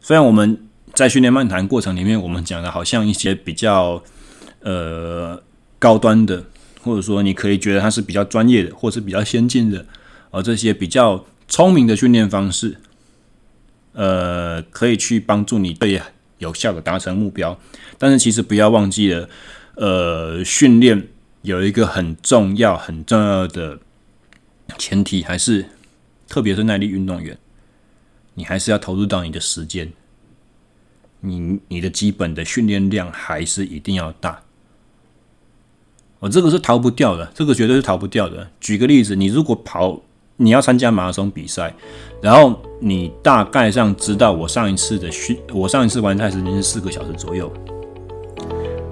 虽然我们在训练漫谈过程里面，我们讲的好像一些比较呃高端的，或者说你可以觉得它是比较专业的，或是比较先进的，而这些比较聪明的训练方式，呃，可以去帮助你对有效的达成目标。但是其实不要忘记了，呃，训练。有一个很重要、很重要的前提，还是特别是耐力运动员，你还是要投入到你的时间，你你的基本的训练量还是一定要大。哦，这个是逃不掉的，这个绝对是逃不掉的。举个例子，你如果跑，你要参加马拉松比赛，然后你大概上知道我上一次的训，我上一次完赛时间是四个小时左右。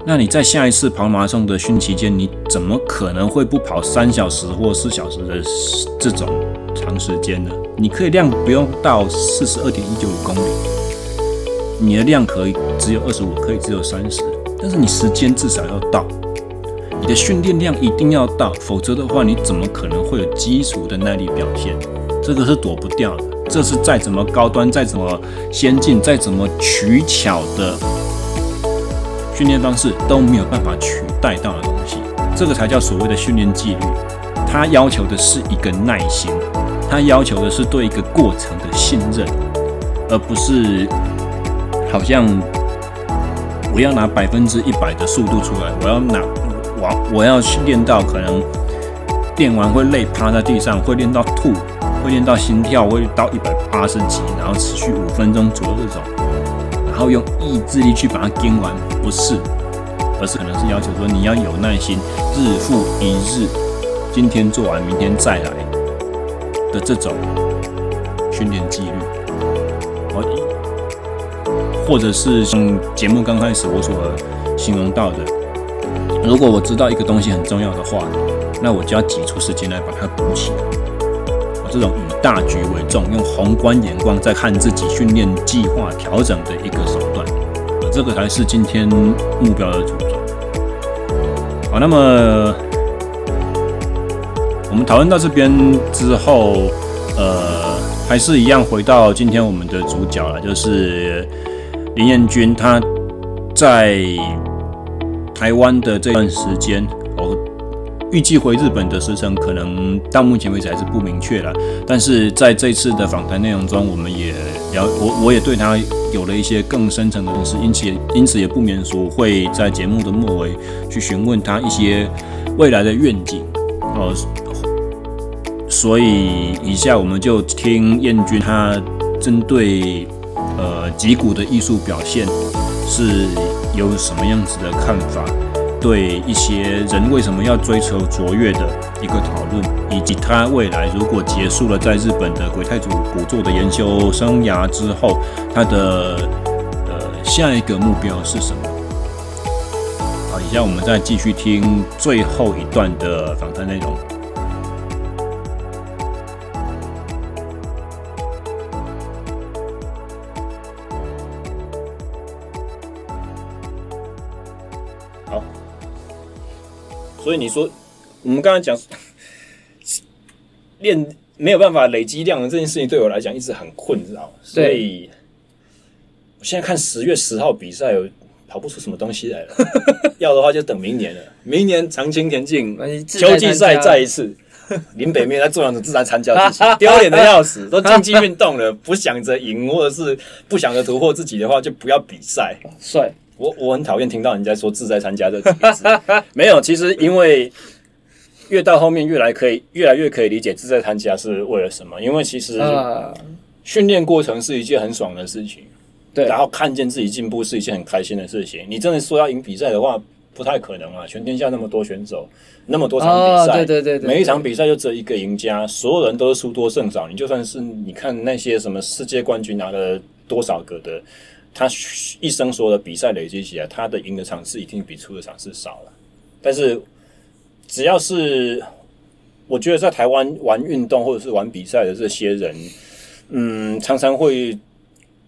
那你在下一次跑马拉松的训期间，你怎么可能会不跑三小时或四小时的这种长时间呢？你可以量不用到四十二点一九五公里，你的量可以只有二十五，可以只有三十，但是你时间至少要到，你的训练量一定要到，否则的话，你怎么可能会有基础的耐力表现？这个是躲不掉的。这是再怎么高端、再怎么先进、再怎么取巧的训练方式都没有办法取代到的东西。这个才叫所谓的训练纪律。它要求的是一个耐心，它要求的是对一个过程的信任，而不是好像我要拿百分之一百的速度出来，我要拿我我要训练到可能练完会累趴在地上，会练到吐。会练到心跳会到一百八十几，然后持续五分钟左右这种，然后用意志力去把它跟完，不是，而是可能是要求说你要有耐心，日复一日，今天做完，明天再来的这种训练纪律。或者是像节目刚开始我所形容到的，如果我知道一个东西很重要的话，那我就要挤出时间来把它补起来。这种大局为重，用宏观眼光在看自己训练计划调整的一个手段，这个才是今天目标的主轴。好，那么我们讨论到这边之后，呃，还是一样回到今天我们的主角了，就是林彦君，他在台湾的这段时间。预计回日本的时程可能到目前为止还是不明确了，但是在这次的访谈内容中，我们也了我我也对他有了一些更深层的认识，因此因此也不免说会在节目的末尾去询问他一些未来的愿景呃。所以以下我们就听彦军他针对呃吉谷的艺术表现是有什么样子的看法。对一些人为什么要追求卓越的一个讨论，以及他未来如果结束了在日本的鬼太祖古作的研究生涯之后，他的呃下一个目标是什么？好，以下我们再继续听最后一段的访谈内容。所以你说，我们刚才讲 练没有办法累积量的这件事情，对我来讲一直很困扰。所以，我现在看十月十号比赛，有跑不出什么东西来了。要的话就等明年了。明年长青田径秋季赛再一次，林北没在做样子自然参加自己，丢脸的要死。都竞技运动了，不想着赢或者是不想着突破自己的话，就不要比赛。帅。我我很讨厌听到人家说自在参加这几个字，没有，其实因为越到后面越来可以越来越可以理解自在参加是为了什么，因为其实训练过程是一件很爽的事情，对，然后看见自己进步是一件很开心的事情。你真的说要赢比赛的话，不太可能啊！全天下那么多选手，那么多场比赛，对对对对，每一场比赛就只有一个赢家，所有人都是输多胜少。你就算是你看那些什么世界冠军拿了多少个的。他一生所有的比赛累积起来，他的赢的场次一定比出的场次少了。但是，只要是我觉得在台湾玩运动或者是玩比赛的这些人，嗯，常常会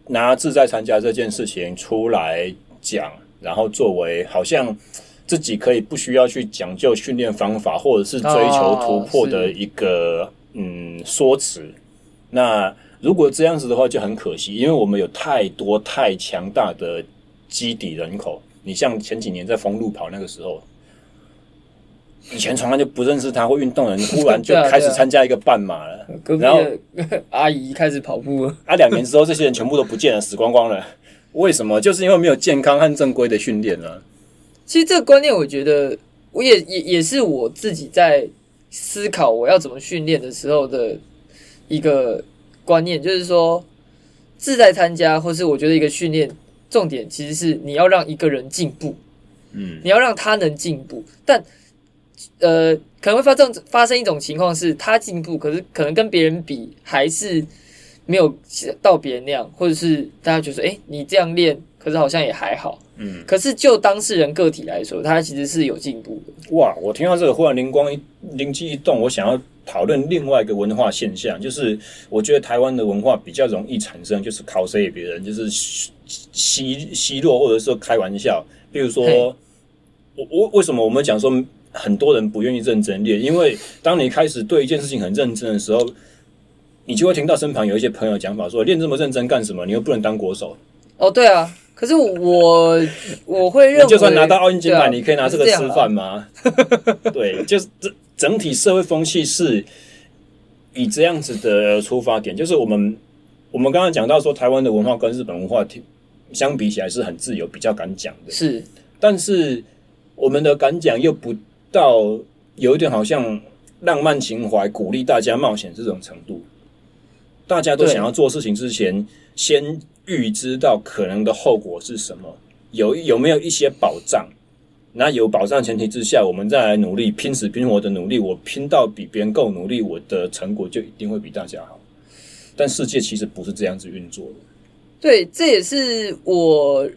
拿自在参加这件事情出来讲，然后作为好像自己可以不需要去讲究训练方法，或者是追求突破的一个嗯说辞。那如果这样子的话就很可惜，因为我们有太多太强大的基底人口。你像前几年在封路跑那个时候，以前从来就不认识他或运动的人，忽然就开始参加一个半马了。然后 阿姨开始跑步了，啊，两年之后这些人全部都不见了，死光光了。为什么？就是因为没有健康和正规的训练了。其实这个观念，我觉得我也也也是我自己在思考我要怎么训练的时候的一个。观念就是说，自在参加，或是我觉得一个训练重点，其实是你要让一个人进步，嗯，你要让他能进步。但呃，可能会发生发生一种情况是，他进步，可是可能跟别人比还是没有到别人那样，或者是大家觉得说，诶，你这样练，可是好像也还好，嗯。可是就当事人个体来说，他其实是有进步的。哇，我听到这个，忽然灵光一灵机一动，我想要。讨论另外一个文化现象，就是我觉得台湾的文化比较容易产生，就是考谁别人，就是奚奚落或者说开玩笑。比如说，我我为什么我们讲说很多人不愿意认真练？因为当你开始对一件事情很认真的时候，你就会听到身旁有一些朋友讲法说，练这么认真干什么？你又不能当国手。哦，对啊，可是我我会认为，就算拿到奥运金牌，你可以拿这个吃饭吗？对，就是这整体社会风气是以这样子的出发点，就是我们我们刚刚讲到说，台湾的文化跟日本文化相比起来是很自由，比较敢讲的。是，但是我们的敢讲又不到有一点好像浪漫情怀，鼓励大家冒险这种程度。大家都想要做事情之前，先预知到可能的后果是什么，有有没有一些保障？那有保障前提之下，我们再来努力，拼死拼活的努力。我拼到比别人够努力，我的成果就一定会比大家好。但世界其实不是这样子运作的。对，这也是我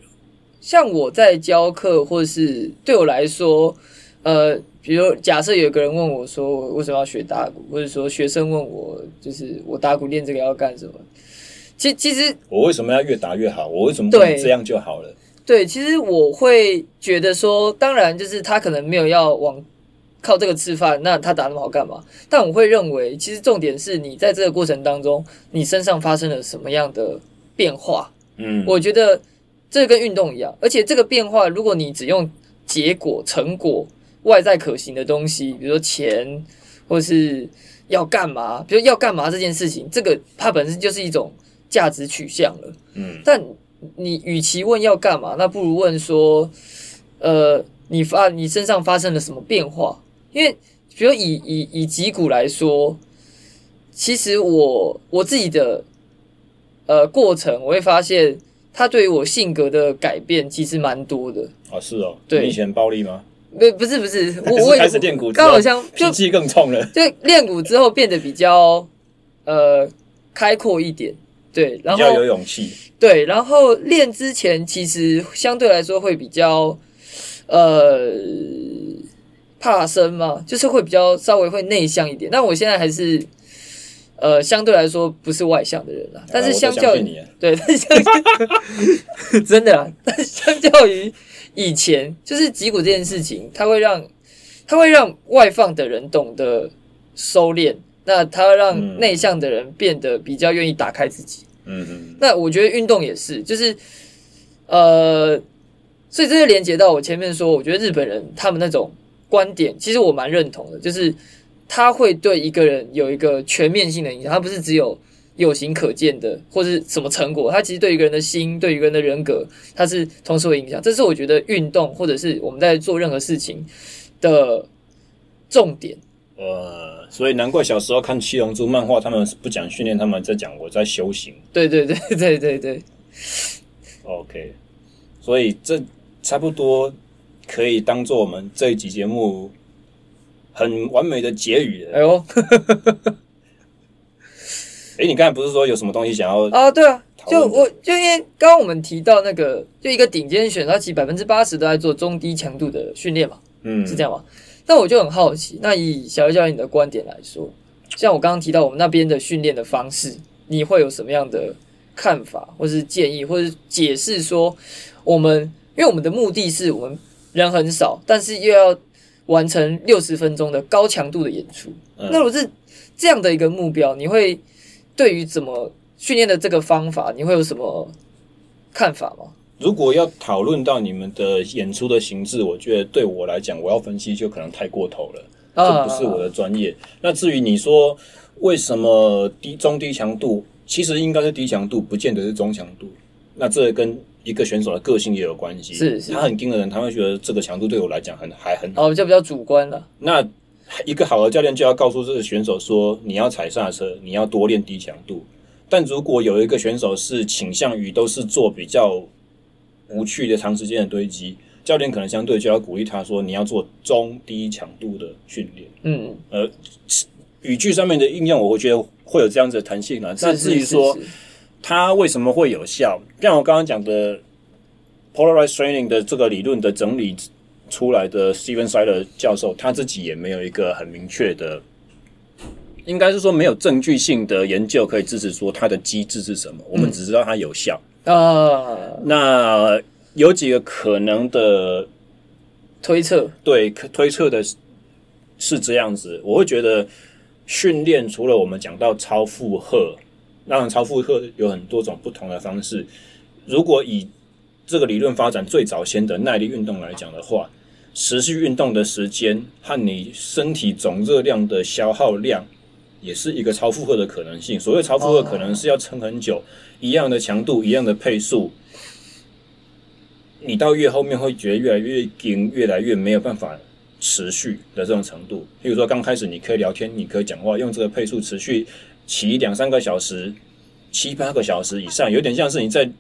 像我在教课，或是对我来说，呃。比如假设有个人问我说：“我为什么要学打鼓？”或者说学生问我：“就是我打鼓练这个要干什么？”其其实我为什么要越打越好？我为什么不能这样就好了？对，其实我会觉得说，当然就是他可能没有要往靠这个吃饭，那他打那么好干嘛？但我会认为，其实重点是你在这个过程当中，你身上发生了什么样的变化？嗯，我觉得这跟运动一样，而且这个变化，如果你只用结果、成果。外在可行的东西，比如说钱，或是要干嘛，比如要干嘛这件事情，这个它本身就是一种价值取向了。嗯，但你与其问要干嘛，那不如问说，呃，你发你身上发生了什么变化？因为，比如以以以脊骨来说，其实我我自己的呃过程，我会发现，他对于我性格的改变其实蛮多的。啊，是哦，对，你以前暴力吗？不不是不是，我我开始练骨，刚好像脾气更冲了。就练骨之后变得比较呃开阔一点，对，然后比较有勇气。对，然后练之前其实相对来说会比较呃怕生嘛，就是会比较稍微会内向一点。但我现在还是呃相对来说不是外向的人啦，但是相较于啊对，但相较真的啦，但相较于。以前就是击鼓这件事情，它会让它会让外放的人懂得收敛，那它让内向的人变得比较愿意打开自己。嗯嗯。那我觉得运动也是，就是呃，所以这就连接到我前面说，我觉得日本人他们那种观点，其实我蛮认同的，就是他会对一个人有一个全面性的影响，他不是只有。有形可见的，或是什么成果，他其实对一个人的心，对一个人的人格，他是同时会影响。这是我觉得运动，或者是我们在做任何事情的重点。呃，所以难怪小时候看《七龙珠》漫画，他们不讲训练，他们在讲我在修行。对对对对对对。OK，所以这差不多可以当做我们这一集节目很完美的结语了。哎呦。哎，你刚才不是说有什么东西想要啊？对啊，就我就因为刚刚我们提到那个，就一个顶尖选手，他其实百分之八十都在做中低强度的训练嘛，嗯，是这样吗？那我就很好奇，那以小叶教练的观点来说，像我刚刚提到我们那边的训练的方式，你会有什么样的看法，或是建议，或是解释说，我们因为我们的目的是我们人很少，但是又要完成六十分钟的高强度的演出，嗯，那如果是这样的一个目标，你会？对于怎么训练的这个方法，你会有什么看法吗？如果要讨论到你们的演出的形式，我觉得对我来讲，我要分析就可能太过头了，这不是我的专业。那至于你说为什么低、中、低强度，其实应该是低强度，不见得是中强度。那这跟一个选手的个性也有关系。是，是，他很硬的人，他会觉得这个强度对我来讲很还很好，哦，就比较主观了。那。一个好的教练就要告诉这个选手说：“你要踩刹车，你要多练低强度。”但如果有一个选手是倾向于都是做比较无趣的长时间的堆积，教练可能相对就要鼓励他说：“你要做中低强度的训练。”嗯，呃，语句上面的应用，我会觉得会有这样子的弹性啊。但至于说它为什么会有效，像我刚刚讲的 polarized training 的这个理论的整理。出来的 Steven Seiler 教授，他自己也没有一个很明确的，应该是说没有证据性的研究可以支持说它的机制是什么。我们只知道它有效啊。嗯、那有几个可能的推测，对，推测的是是这样子。我会觉得训练除了我们讲到超负荷，那超负荷有很多种不同的方式。如果以这个理论发展最早先的耐力运动来讲的话，持续运动的时间和你身体总热量的消耗量，也是一个超负荷的可能性。所谓超负荷，可能是要撑很久，一样的强度，一样的配速，你到越后面会觉得越来越紧，越来越没有办法持续的这种程度。比如说刚开始你可以聊天，你可以讲话，用这个配速持续骑两三个小时、七八个小时以上，有点像是你在。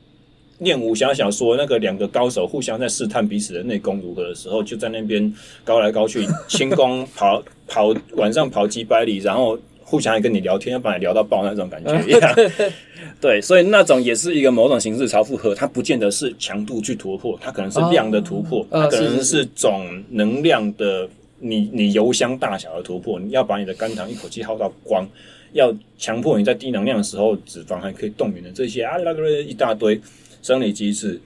练武侠小说，那个两个高手互相在试探彼此的内功如何的时候，就在那边高来高去，轻功跑跑晚上跑几百里，然后互相还跟你聊天，要把你聊到爆那种感觉一样。对，所以那种也是一个某种形式超负荷，它不见得是强度去突破，它可能是量的突破，它可能是总能量的你你油箱大小的突破，你要把你的肝糖一口气耗到光，要强迫你在低能量的时候脂肪还可以动员的这些啊那个一大堆。生理机制，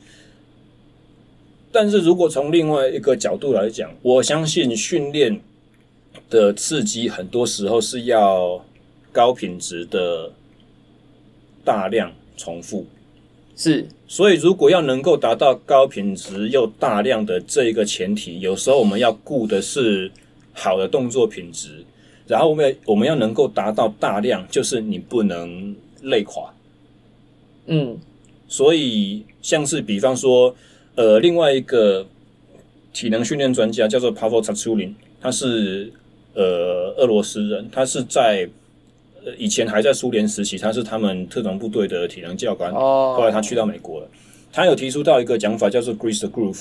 但是如果从另外一个角度来讲，我相信训练的刺激很多时候是要高品质的大量重复，是，所以如果要能够达到高品质又大量的这一个前提，有时候我们要顾的是好的动作品质，然后我们我们要能够达到大量，就是你不能累垮，嗯。所以，像是比方说，呃，另外一个体能训练专家叫做 Pavel Tsatsouline，他是呃俄罗斯人，他是在呃以前还在苏联时期，他是他们特种部队的体能教官。哦。后来他去到美国了，他有提出到一个讲法叫做 Grease the Groove，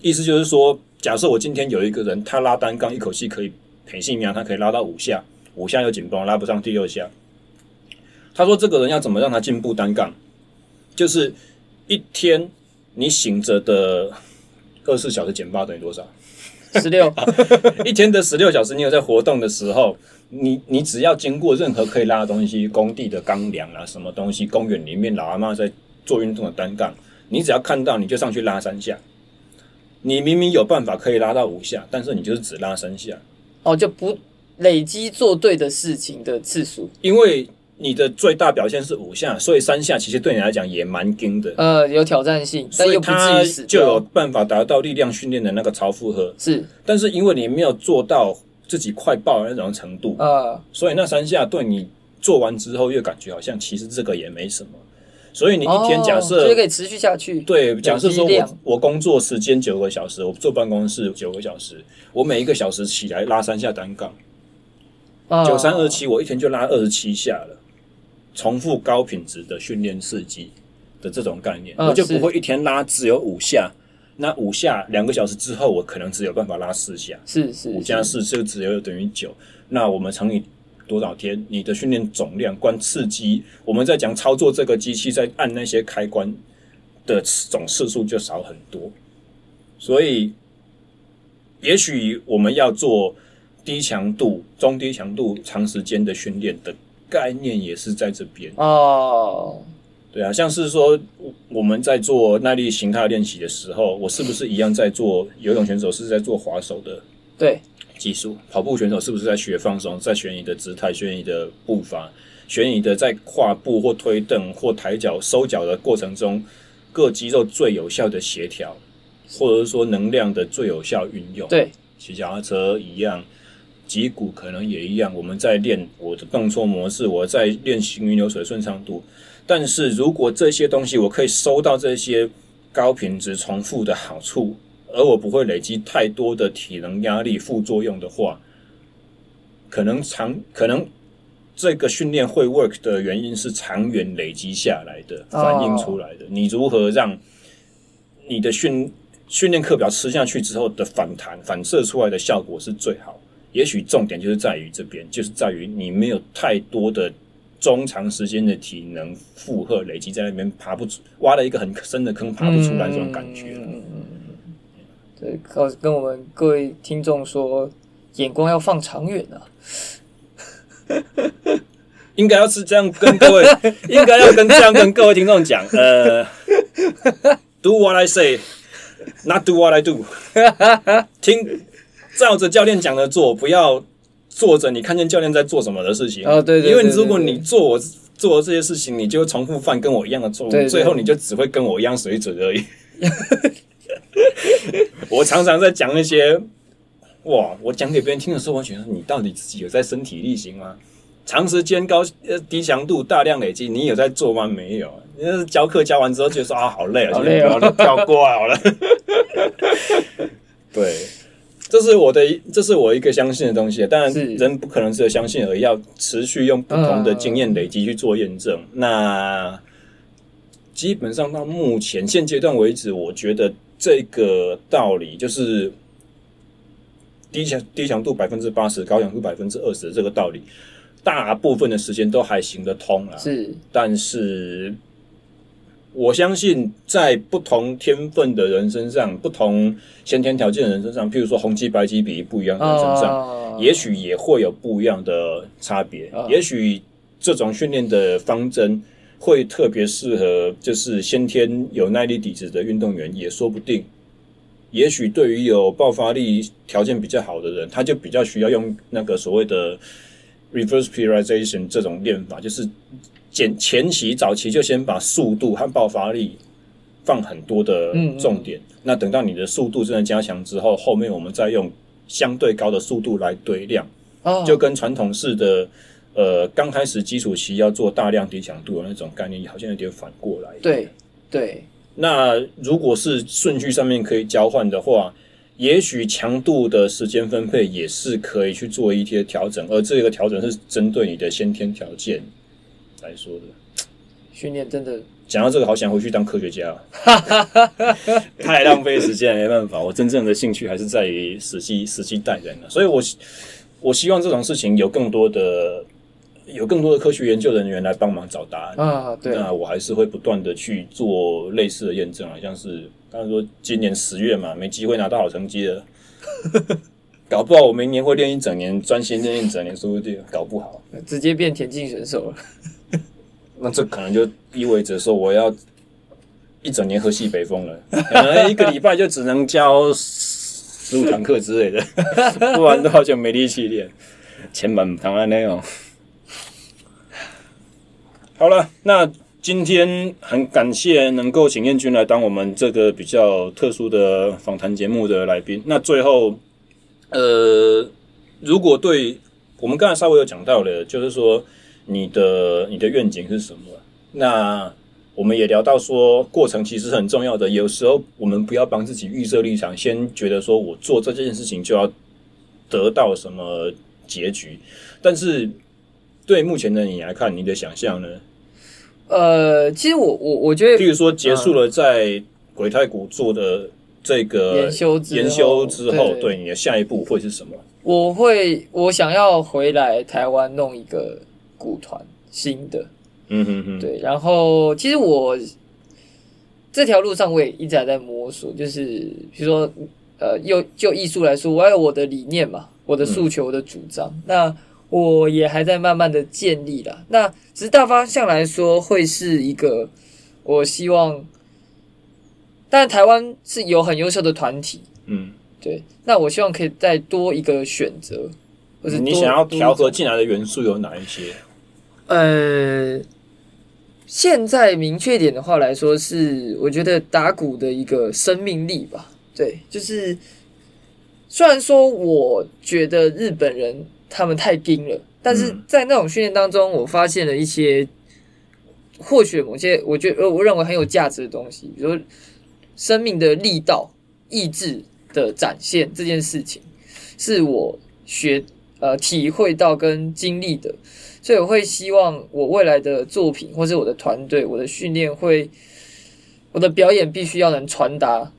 意思就是说，假设我今天有一个人，他拉单杠一口气可以很细苗，他可以拉到五下，五下又紧绷，拉不上第六下。他说，这个人要怎么让他进步单杠？就是一天你醒着的二十四小时减八等于多少？十六。一天的十六小时，你有在活动的时候，你你只要经过任何可以拉的东西，工地的钢梁啊，什么东西，公园里面老阿妈在做运动的单杠，你只要看到你就上去拉三下。你明明有办法可以拉到五下，但是你就是只拉三下。哦，就不累积做对的事情的次数，因为。你的最大表现是五下，所以三下其实对你来讲也蛮硬的。呃，有挑战性，但又不至于死，就有办法达到力量训练的那个超负荷。是，但是因为你没有做到自己快爆的那种程度，呃，所以那三下对你做完之后，又感觉好像其实这个也没什么。所以你一天假设、哦、就可以持续下去。对，假设说我我工作时间九个小时，我坐办公室九个小时，我每一个小时起来拉三下单杠，九三二七，我一天就拉二十七下了。重复高品质的训练刺激的这种概念，我就不会一天拉只有五下。那五下两个小时之后，我可能只有办法拉四下。是是，五加四就只有等于九。那我们乘以多少天？你的训练总量，关刺激，我们在讲操作这个机器，在按那些开关的总次数就少很多。所以，也许我们要做低强度、中低强度、长时间的训练的。概念也是在这边哦，对啊，像是说我们在做耐力形态练习的时候，我是不是一样在做游泳选手是在做滑手的对技术？跑步选手是不是在学放松，在学你的姿态，学你的步伐，学你的在跨步或推蹬或抬脚收脚的过程中，各肌肉最有效的协调，或者是说能量的最有效运用？对，骑脚踏车一样。脊骨可能也一样，我们在练我的动作模式，我在练行云流水顺畅度。但是如果这些东西我可以收到这些高品质重复的好处，而我不会累积太多的体能压力副作用的话，可能长可能这个训练会 work 的原因是长远累积下来的反映出来的。你如何让你的训训练课表吃下去之后的反弹反射出来的效果是最好？也许重点就是在于这边，就是在于你没有太多的中长时间的体能负荷累积在那边，爬不出，挖了一个很深的坑，爬不出来这种感觉。嗯。对，告跟我们各位听众说，眼光要放长远啊。应该要是这样跟各位，应该要跟这样跟各位听众讲，呃，Do what I say, not do what I do。听。照着教练讲的做，不要做着你看见教练在做什么的事情。哦，对对，因为如果你做我做这些事情，你就会重复犯跟我一样的错误，最后你就只会跟我一样水准而已。我常常在讲那些，哇！我讲给别人听的时候，我觉得你到底自己有在身体力行吗？长时间高呃低强度大量累积，你有在做吗？没有。你是教课教完之后就说啊，好累啊，好累啊，跳过来好了。对，这是我的，这是我一个相信的东西。当然，人不可能只有相信而已，要持续用不同的经验累积去做验证。那基本上到目前现阶段为止，我觉得这个道理就是低强低强度百分之八十，高强度百分之二十的这个道理。大部分的时间都还行得通啊，是，但是我相信在不同天分的人身上，不同先天条件的人身上，譬如说红肌白肌比例不一样的人身上，哦、也许也会有不一样的差别。哦、也许这种训练的方针会特别适合，就是先天有耐力底子的运动员，也说不定。也许对于有爆发力条件比较好的人，他就比较需要用那个所谓的。Reverse periodization 这种练法就是前前期早期就先把速度和爆发力放很多的重点，嗯嗯，那等到你的速度真的加强之后，后面我们再用相对高的速度来堆量，哦，就跟传统式的呃刚开始基础期要做大量低强度的那种概念好像有点反过来。对对，那如果是顺序上面可以交换的话。也许强度的时间分配也是可以去做一些调整，而这个调整是针对你的先天条件来说的。训练真的讲到这个，好想回去当科学家，太浪费时间，没办法。我真正的兴趣还是在于实际实际带人了，所以我我希望这种事情有更多的。有更多的科学研究人员来帮忙找答案啊，对，那我还是会不断的去做类似的验证啊，像是刚才说今年十月嘛，没机会拿到好成绩了，搞不好我明年会练一整年，专心练一整年，说不定搞不好直接变田径选手了。那这可能就意味着说我要一整年喝西北风了，可能一个礼拜就只能教十五堂课之类的，不然的话就没力气练，前门堂的内容。好了，那今天很感谢能够请彦君来当我们这个比较特殊的访谈节目的来宾。那最后，呃，如果对我们刚才稍微有讲到了，就是说你的你的愿景是什么？那我们也聊到说，过程其实很重要的。有时候我们不要帮自己预设立场，先觉得说我做这件事情就要得到什么结局，但是。对目前的你来看，你的想象呢？呃，其实我我我觉得，譬如说结束了在鬼太谷做的这个研修研修之后，对，对你的下一步会是什么？我会，我想要回来台湾弄一个鼓团新的，嗯哼哼，对。然后，其实我这条路上我也一直还在摸索，就是比如说，呃，又就艺术来说，我要有我的理念嘛，我的诉求，我的主张，嗯、那。我也还在慢慢的建立啦，那只是大方向来说，会是一个我希望，但台湾是有很优秀的团体，嗯，对，那我希望可以再多一个选择，或者你想要调和进来的元素有哪一些？呃，现在明确点的话来说，是我觉得打鼓的一个生命力吧，对，就是虽然说我觉得日本人。他们太硬了，但是在那种训练当中，我发现了一些或许某些我觉得我认为很有价值的东西，比如生命的力道、意志的展现这件事情，是我学呃体会到跟经历的，所以我会希望我未来的作品或是我的团队、我的训练会，我的表演必须要能传达。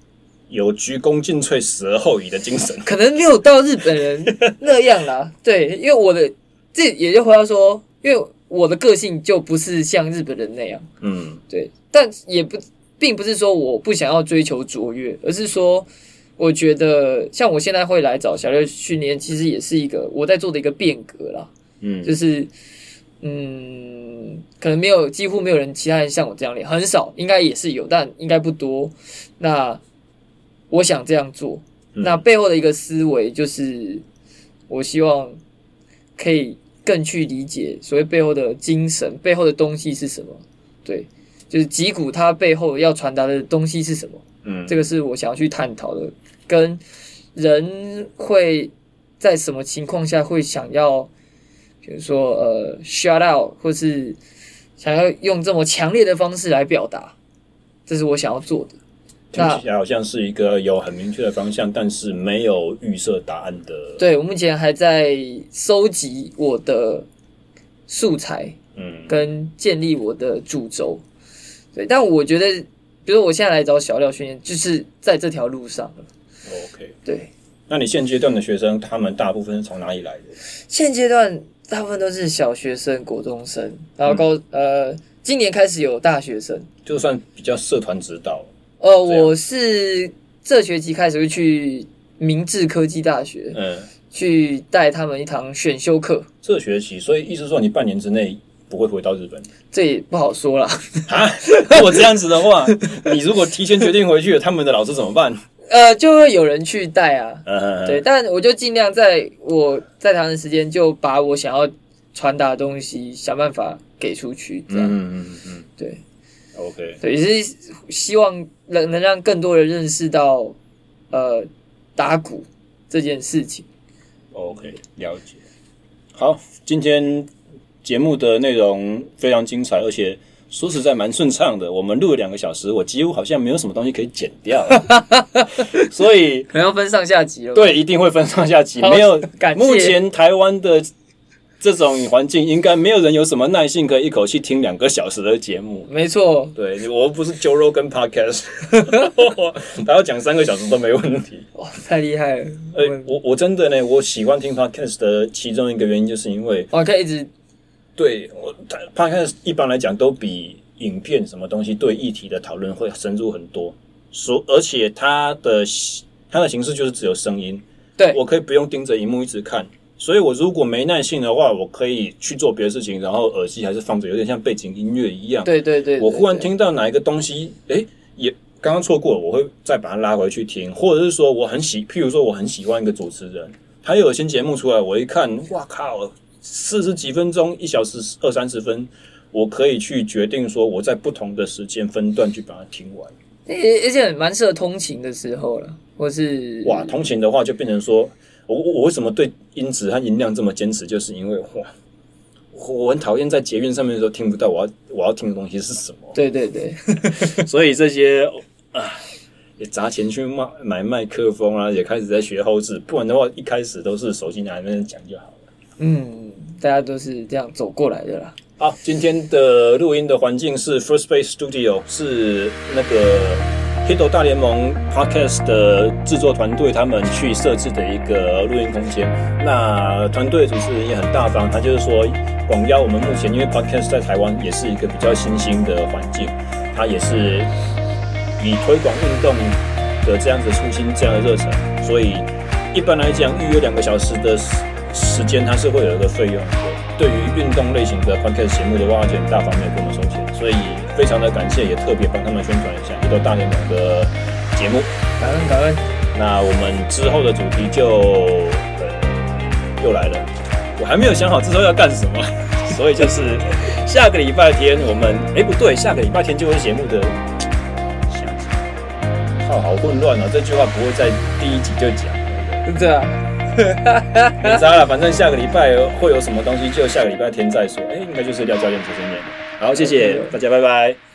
有鞠躬尽瘁，死而后已的精神，可能没有到日本人 那样啦。对，因为我的这也就回到说，因为我的个性就不是像日本人那样。嗯，对。但也不，并不是说我不想要追求卓越，而是说，我觉得像我现在会来找小六训练，其实也是一个我在做的一个变革啦。嗯，就是嗯，可能没有，几乎没有人其他人像我这样练，很少，应该也是有，但应该不多。那。我想这样做，那背后的一个思维就是，我希望可以更去理解所谓背后的精神，背后的东西是什么。对，就是脊骨它背后要传达的东西是什么？嗯，这个是我想要去探讨的，跟人会在什么情况下会想要，比如说呃，shout out，或是想要用这么强烈的方式来表达，这是我想要做的。听起来好像是一个有很明确的方向，但是没有预设答案的。对，我目前还在收集我的素材，嗯，跟建立我的主轴。对，但我觉得，比如我现在来找小廖训练，就是在这条路上了。OK，对。那你现阶段的学生，他们大部分是从哪里来的？现阶段大部分都是小学生、国中生，然后高、嗯、呃，今年开始有大学生，就算比较社团指导。呃，我是这学期开始会去明治科技大学，嗯，去带他们一堂选修课。这学期，所以意思说你半年之内不会回到日本？这也不好说啦。啊，如果这样子的话，你如果提前决定回去，他们的老师怎么办？呃，就会有人去带啊。对，但我就尽量在我在台湾的时间，就把我想要传达的东西想办法给出去。这样，嗯嗯嗯，对。OK，对，也是希望能能让更多人认识到，呃，打鼓这件事情。OK，了解。好，今天节目的内容非常精彩，而且说实在蛮顺畅的。我们录了两个小时，我几乎好像没有什么东西可以剪掉，所以可能要分上下集了。对，一定会分上下集。没有，目前台湾的。这种环境应该没有人有什么耐性可以一口气听两个小时的节目。没错，对，我不是 Joe Rogan Podcast，他要讲三个小时都没问题。哇，太厉害了！呃，我我真的呢，我喜欢听 Podcast 的其中一个原因就是因为我可以一直对我 Podcast 一般来讲都比影片什么东西对议题的讨论会深入很多，所而且它的它的形式就是只有声音，对，我可以不用盯着荧幕一直看。所以，我如果没耐性的话，我可以去做别的事情，然后耳机还是放着，有点像背景音乐一样。对对对，对，我忽然听到哪一个东西，诶，也刚刚错过了，我会再把它拉回去听，或者是说我很喜，譬如说我很喜欢一个主持人，他有新节目出来，我一看，哇靠，四十几分钟，一小时二三十分，我可以去决定说我在不同的时间分段去把它听完。而而且蛮适合通勤的时候了，或是哇，通勤的话就变成说。我我为什么对音质和音量这么坚持？就是因为哇，我很讨厌在捷运上面的时候听不到我要我要听的东西是什么。对对对，所以这些啊也砸钱去买买麦克风啊，也开始在学后置。不然的话，一开始都是手机拿在那边讲就好了。嗯，大家都是这样走过来的啦。好，今天的录音的环境是 First Base Studio，是那个。Hit 大联盟 Podcast 的制作团队，他们去设置的一个录音空间。那团队主持人也很大方，他就是说广邀我们目前因为 Podcast 在台湾也是一个比较新兴的环境，他也是以推广运动的这样子初心这样的热忱，所以一般来讲预约两个小时的时间，它是会有一个费用的。对于运动类型的番客节目的话，就很大方面跟我们收钱，所以。非常的感谢，也特别帮他们宣传一下，一个大联盟的节目。感恩感恩。那我们之后的主题就呃又来了，我还没有想好之后要干什么，所以就是下个礼拜天我们哎、不对，下个礼拜天就是节目的下集。好混乱啊，这句话不会在第一集就讲。是这样。没啥了，反正下个礼拜会有什么东西，就下个礼拜天再说。哎、欸，应该就是廖教练出现面。好，谢谢大家，拜拜。